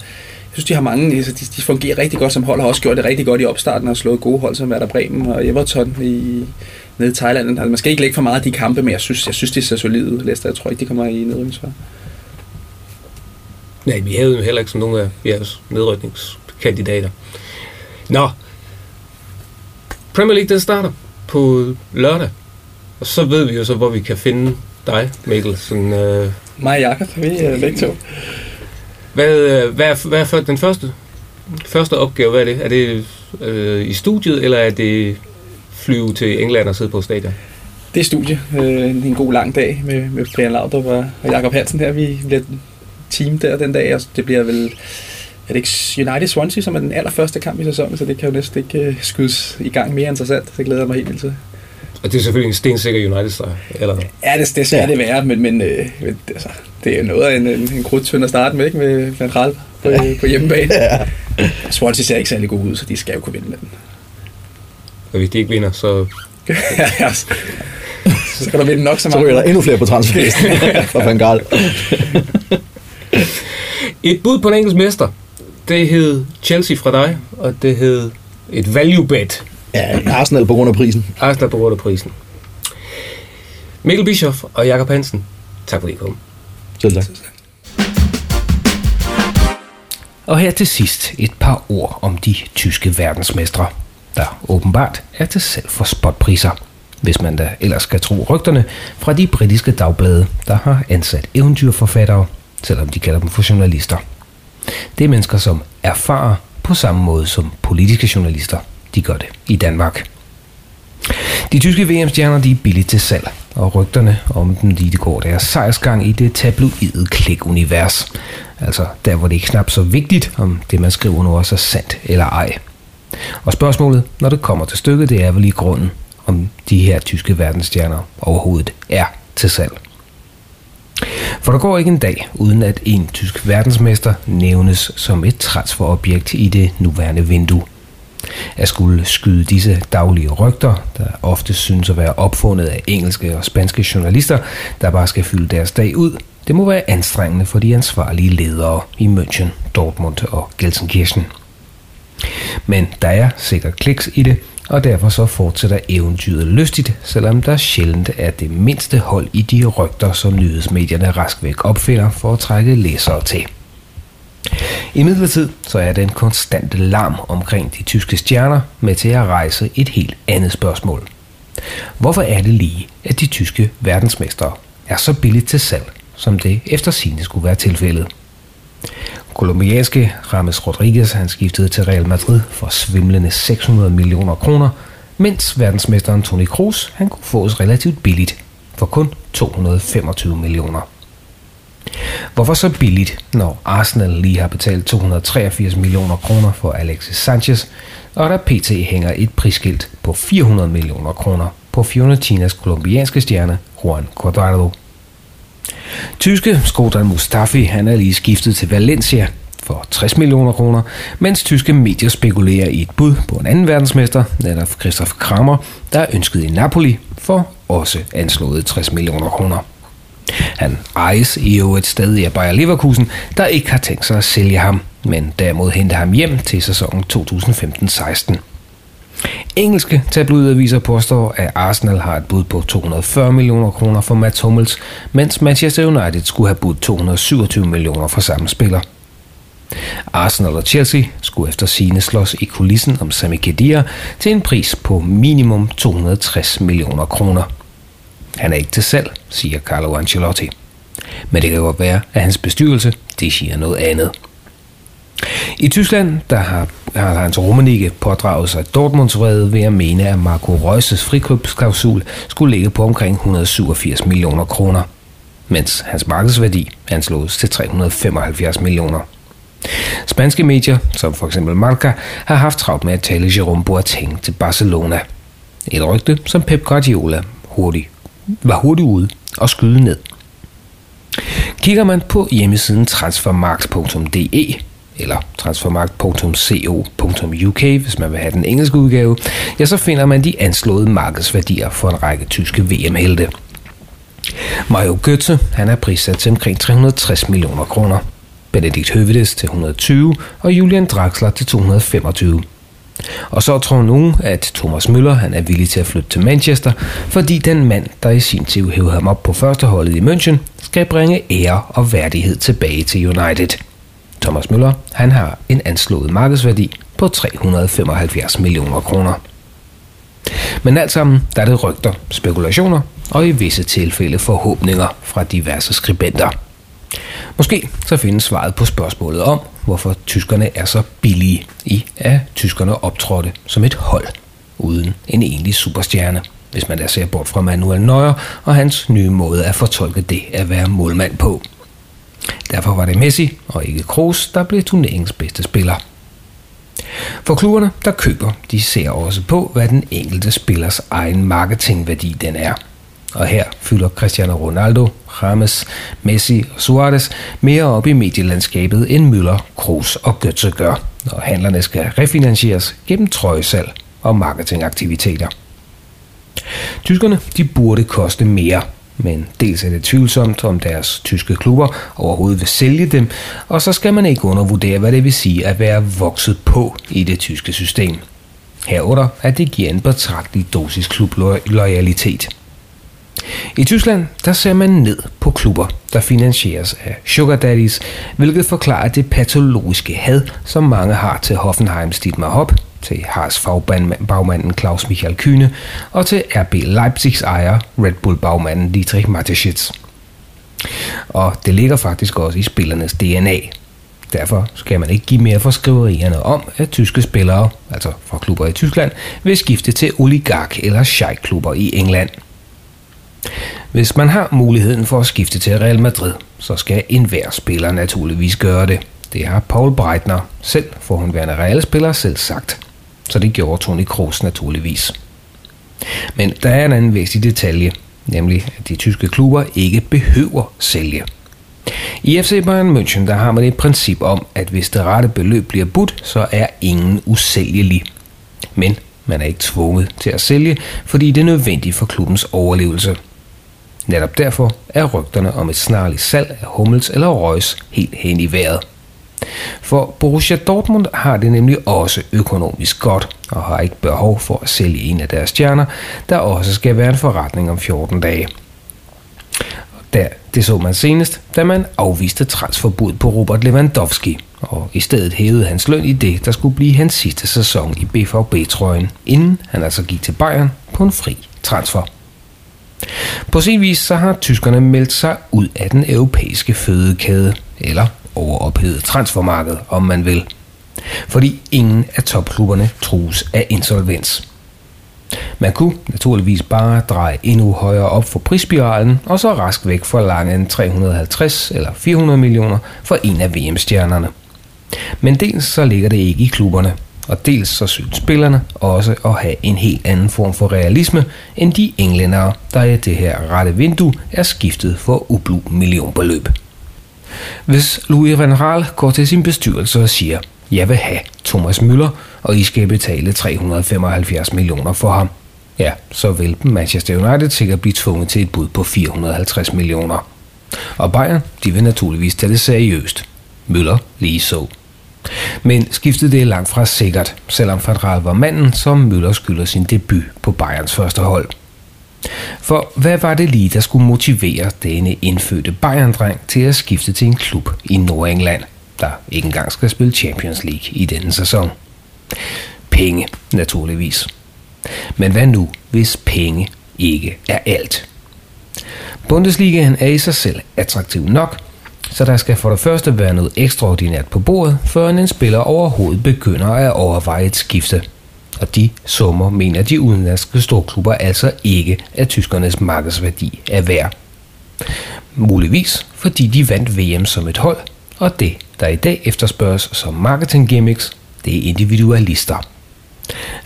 synes, de har mange, altså, de, de fungerer rigtig godt som hold, har også gjort det rigtig godt i opstarten, og slået gode hold som Werder Bremen og Everton i, nede i Thailand. Altså, man skal ikke lægge for meget af de kampe, men jeg synes, jeg synes de ser solide ud. Leicester, jeg tror ikke, de kommer i nedrykningsfar. Nej, vi havde jo heller ikke som nogle af jeres nedrykningskandidater. Nå, Premier League, den starter på lørdag. Og så ved vi jo så, hvor vi kan finde dig, Mikkel. Sådan, øh... Mig og Jakob, vi er begge to. Hvad, øh, hvad, er, hvad er den første, første opgave? Hvad er det? Er det øh, i studiet, eller er det flyve til England og sidde på stadion? Det er studie. Øh, en god lang dag med, med Brian Laudrup og, og Jakob Hansen her. Vi bliver team der den dag, og det bliver vel er det ikke United Swansea, som er den allerførste kamp i sæsonen, så det kan jo næsten ikke uh, skydes i gang mere interessant. Det glæder jeg mig helt vildt til. Og det er selvfølgelig en stensikker United sejr, eller Ja, det, det skal ja. det være, men, men øh, altså, det er noget af en, en, en krudtønd at starte med, ikke? Med Van Raal på, ja. på hjemmebane. ja. Swansea ser ikke særlig god ud, så de skal jo kunne vinde med den. Og hvis de ikke vinder, så... ja, så skal der vinde nok så meget. Så ryger der endnu flere på transferlisten fra Van Gaal. Et bud på en engelsk mester, det hed Chelsea fra dig, og det hed et value bet Ja, Arsenal på grund af prisen. Arsenal på grund af prisen. Mikkel Bischoff og Jakob Hansen, tak fordi I kom. Selv tak. Og her til sidst et par ord om de tyske verdensmestre, der åbenbart er til selv for spotpriser, hvis man da ellers skal tro rygterne fra de britiske dagblade, der har ansat eventyrforfattere, selvom de kalder dem for journalister. Det er mennesker, som erfarer på samme måde som politiske journalister – de gør det i Danmark. De tyske VM-stjerner de er billigt til salg, og rygterne om dem de går deres sejrsgang i det tabloide klik-univers. Altså der, hvor det er knap så vigtigt, om det, man skriver nu også er sandt eller ej. Og spørgsmålet, når det kommer til stykket, det er vel i grunden, om de her tyske verdensstjerner overhovedet er til salg. For der går ikke en dag, uden at en tysk verdensmester nævnes som et transferobjekt i det nuværende vindue. At skulle skyde disse daglige rygter, der ofte synes at være opfundet af engelske og spanske journalister, der bare skal fylde deres dag ud, det må være anstrengende for de ansvarlige ledere i München, Dortmund og Gelsenkirchen. Men der er sikkert kliks i det, og derfor så fortsætter eventyret lystigt, selvom der sjældent er det mindste hold i de rygter, som nyhedsmedierne rask væk opfinder for at trække læsere til. I midlertid så er den konstante larm omkring de tyske stjerner med til at rejse et helt andet spørgsmål. Hvorfor er det lige, at de tyske verdensmestre er så billigt til salg, som det efter sine skulle være tilfældet? Kolumbianske Rames Rodriguez han skiftede til Real Madrid for svimlende 600 millioner kroner, mens verdensmesteren Toni Kroos han kunne fås relativt billigt for kun 225 millioner. Hvorfor så billigt, når Arsenal lige har betalt 283 millioner kroner for Alexis Sanchez, og der pt. hænger et prisskilt på 400 millioner kroner på Fiorentinas kolumbianske stjerne Juan Cuadrado. Tyske Skodan Mustafi han er lige skiftet til Valencia for 60 millioner kroner, mens tyske medier spekulerer i et bud på en anden verdensmester, netop Christoph Kramer, der er ønsket i Napoli for også anslået 60 millioner kroner. Han ejes i øvrigt stadig af Bayer Leverkusen, der ikke har tænkt sig at sælge ham, men derimod hente ham hjem til sæsonen 2015-16. Engelske tabloidaviser påstår, at Arsenal har et bud på 240 millioner kroner for Mats Hummels, mens Manchester United skulle have budt 227 millioner for samme spiller. Arsenal og Chelsea skulle efter sine slås i kulissen om Sami Khedira til en pris på minimum 260 millioner kroner. Han er ikke til salg, siger Carlo Ancelotti. Men det kan godt være, at hans bestyrelse det siger noget andet. I Tyskland der har, har Hans Rummenigge pådraget sig Dortmunds vrede ved at mene, at Marco Reus's frikøbsklausul skulle ligge på omkring 187 millioner kroner, mens hans markedsværdi anslås til 375 millioner. Spanske medier, som for eksempel Marca, har haft travlt med at tale Jerome Boateng til Barcelona. Et rygte, som Pep Guardiola hurtigt, var hurtigt ude og skyde ned. Kigger man på hjemmesiden transfermarkt.de, eller transfermarkt.co.uk, hvis man vil have den engelske udgave, ja, så finder man de anslåede markedsværdier for en række tyske VM-helte. Mario Götze, han er prissat til omkring 360 millioner kroner. Benedikt Høvedes til 120 og Julian Draxler til 225. Og så tror nogen, at Thomas Møller han er villig til at flytte til Manchester, fordi den mand, der i sin tid hævde ham op på førsteholdet i München, skal bringe ære og værdighed tilbage til United. Thomas Møller han har en anslået markedsværdi på 375 millioner kroner. Men alt sammen, der er det rygter, spekulationer og i visse tilfælde forhåbninger fra diverse skribenter. Måske så findes svaret på spørgsmålet om, hvorfor tyskerne er så billige i, at tyskerne optrådte som et hold uden en egentlig superstjerne, hvis man da ser bort fra Manuel Neuer og hans nye måde at fortolke det at være målmand på. Derfor var det Messi og ikke Kroos, der blev turneringens bedste spiller. For klubberne, der køber, de ser også på, hvad den enkelte spillers egen marketingværdi den er. Og her fylder Cristiano Ronaldo, James, Messi og Suarez mere op i medielandskabet end Müller, Kroos og Götze gør, når handlerne skal refinansieres gennem trøjesalg og marketingaktiviteter. Tyskerne de burde koste mere, men dels er det tvivlsomt, om deres tyske klubber overhovedet vil sælge dem, og så skal man ikke undervurdere, hvad det vil sige at være vokset på i det tyske system. Herunder, at det giver en betragtelig dosis klubloyalitet. I Tyskland der ser man ned på klubber, der finansieres af sugar daddies, hvilket forklarer det patologiske had, som mange har til Hoffenheims Dietmar Hopp, til Haas bagmanden Klaus Michael Kühne og til RB Leipzigs ejer Red Bull bagmanden Dietrich Mateschitz. Og det ligger faktisk også i spillernes DNA. Derfor skal man ikke give mere for skriverierne om, at tyske spillere, altså fra klubber i Tyskland, vil skifte til oligark- eller sheik-klubber i England – hvis man har muligheden for at skifte til Real Madrid, så skal enhver spiller naturligvis gøre det. Det har Paul Breitner selv, forhåndværende Real-spiller, selv sagt. Så det gjorde Toni Kroos naturligvis. Men der er en anden væsentlig detalje, nemlig at de tyske klubber ikke behøver sælge. I FC Bayern München der har man et princip om, at hvis det rette beløb bliver budt, så er ingen usælgelig. Men man er ikke tvunget til at sælge, fordi det er nødvendigt for klubbens overlevelse. Netop derfor er rygterne om et snarligt salg af Hummels eller Reus helt hen i vejret. For Borussia Dortmund har det nemlig også økonomisk godt, og har ikke behov for at sælge en af deres stjerner, der også skal være en forretning om 14 dage. Der, det så man senest, da man afviste transferbud på Robert Lewandowski, og i stedet hævede hans løn i det, der skulle blive hans sidste sæson i BVB-trøjen, inden han altså gik til Bayern på en fri transfer. På sin vis så har tyskerne meldt sig ud af den europæiske fødekæde, eller overophedet transfermarked, om man vil. Fordi ingen af topklubberne trues af insolvens. Man kunne naturligvis bare dreje endnu højere op for prisspiralen, og så rask væk for lange en 350 eller 400 millioner for en af VM-stjernerne. Men dels så ligger det ikke i klubberne, og dels så synes spillerne også at have en helt anden form for realisme end de englændere, der i det her rette vindue er skiftet for ublu millionbeløb. Hvis Louis Van Raal går til sin bestyrelse og siger, jeg vil have Thomas Müller, og I skal betale 375 millioner for ham, ja, så vil Manchester United sikkert blive tvunget til et bud på 450 millioner. Og Bayern, de vil naturligvis tage det seriøst. Müller lige så. Men skiftet det er langt fra sikkert, selvom Fadral var manden, som Müller skylder sin debut på Bayerns første hold. For hvad var det lige, der skulle motivere denne indfødte Bayern-dreng til at skifte til en klub i Nordengland, der ikke engang skal spille Champions League i denne sæson? Penge, naturligvis. Men hvad nu, hvis penge ikke er alt? Bundesligaen er i sig selv attraktiv nok, så der skal for det første være noget ekstraordinært på bordet, før en spiller overhovedet begynder at overveje et skifte. Og de summer mener de udenlandske storklubber altså ikke, at tyskernes markedsværdi er værd. Muligvis fordi de vandt VM som et hold, og det, der i dag efterspørges som marketing gimmicks, det er individualister.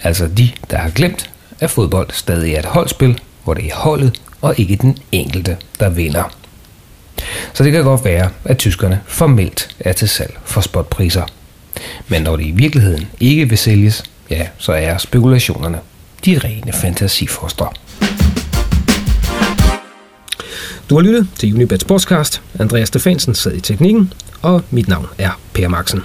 Altså de, der har glemt, at fodbold stadig er et holdspil, hvor det er holdet og ikke den enkelte, der vinder. Så det kan godt være, at tyskerne formelt er til salg for spotpriser. Men når det i virkeligheden ikke vil sælges, ja, så er spekulationerne de rene fantasifoster. Du har lyttet til Unibet Sportscast. Andreas Stefansen sad i teknikken, og mit navn er Per Maxen.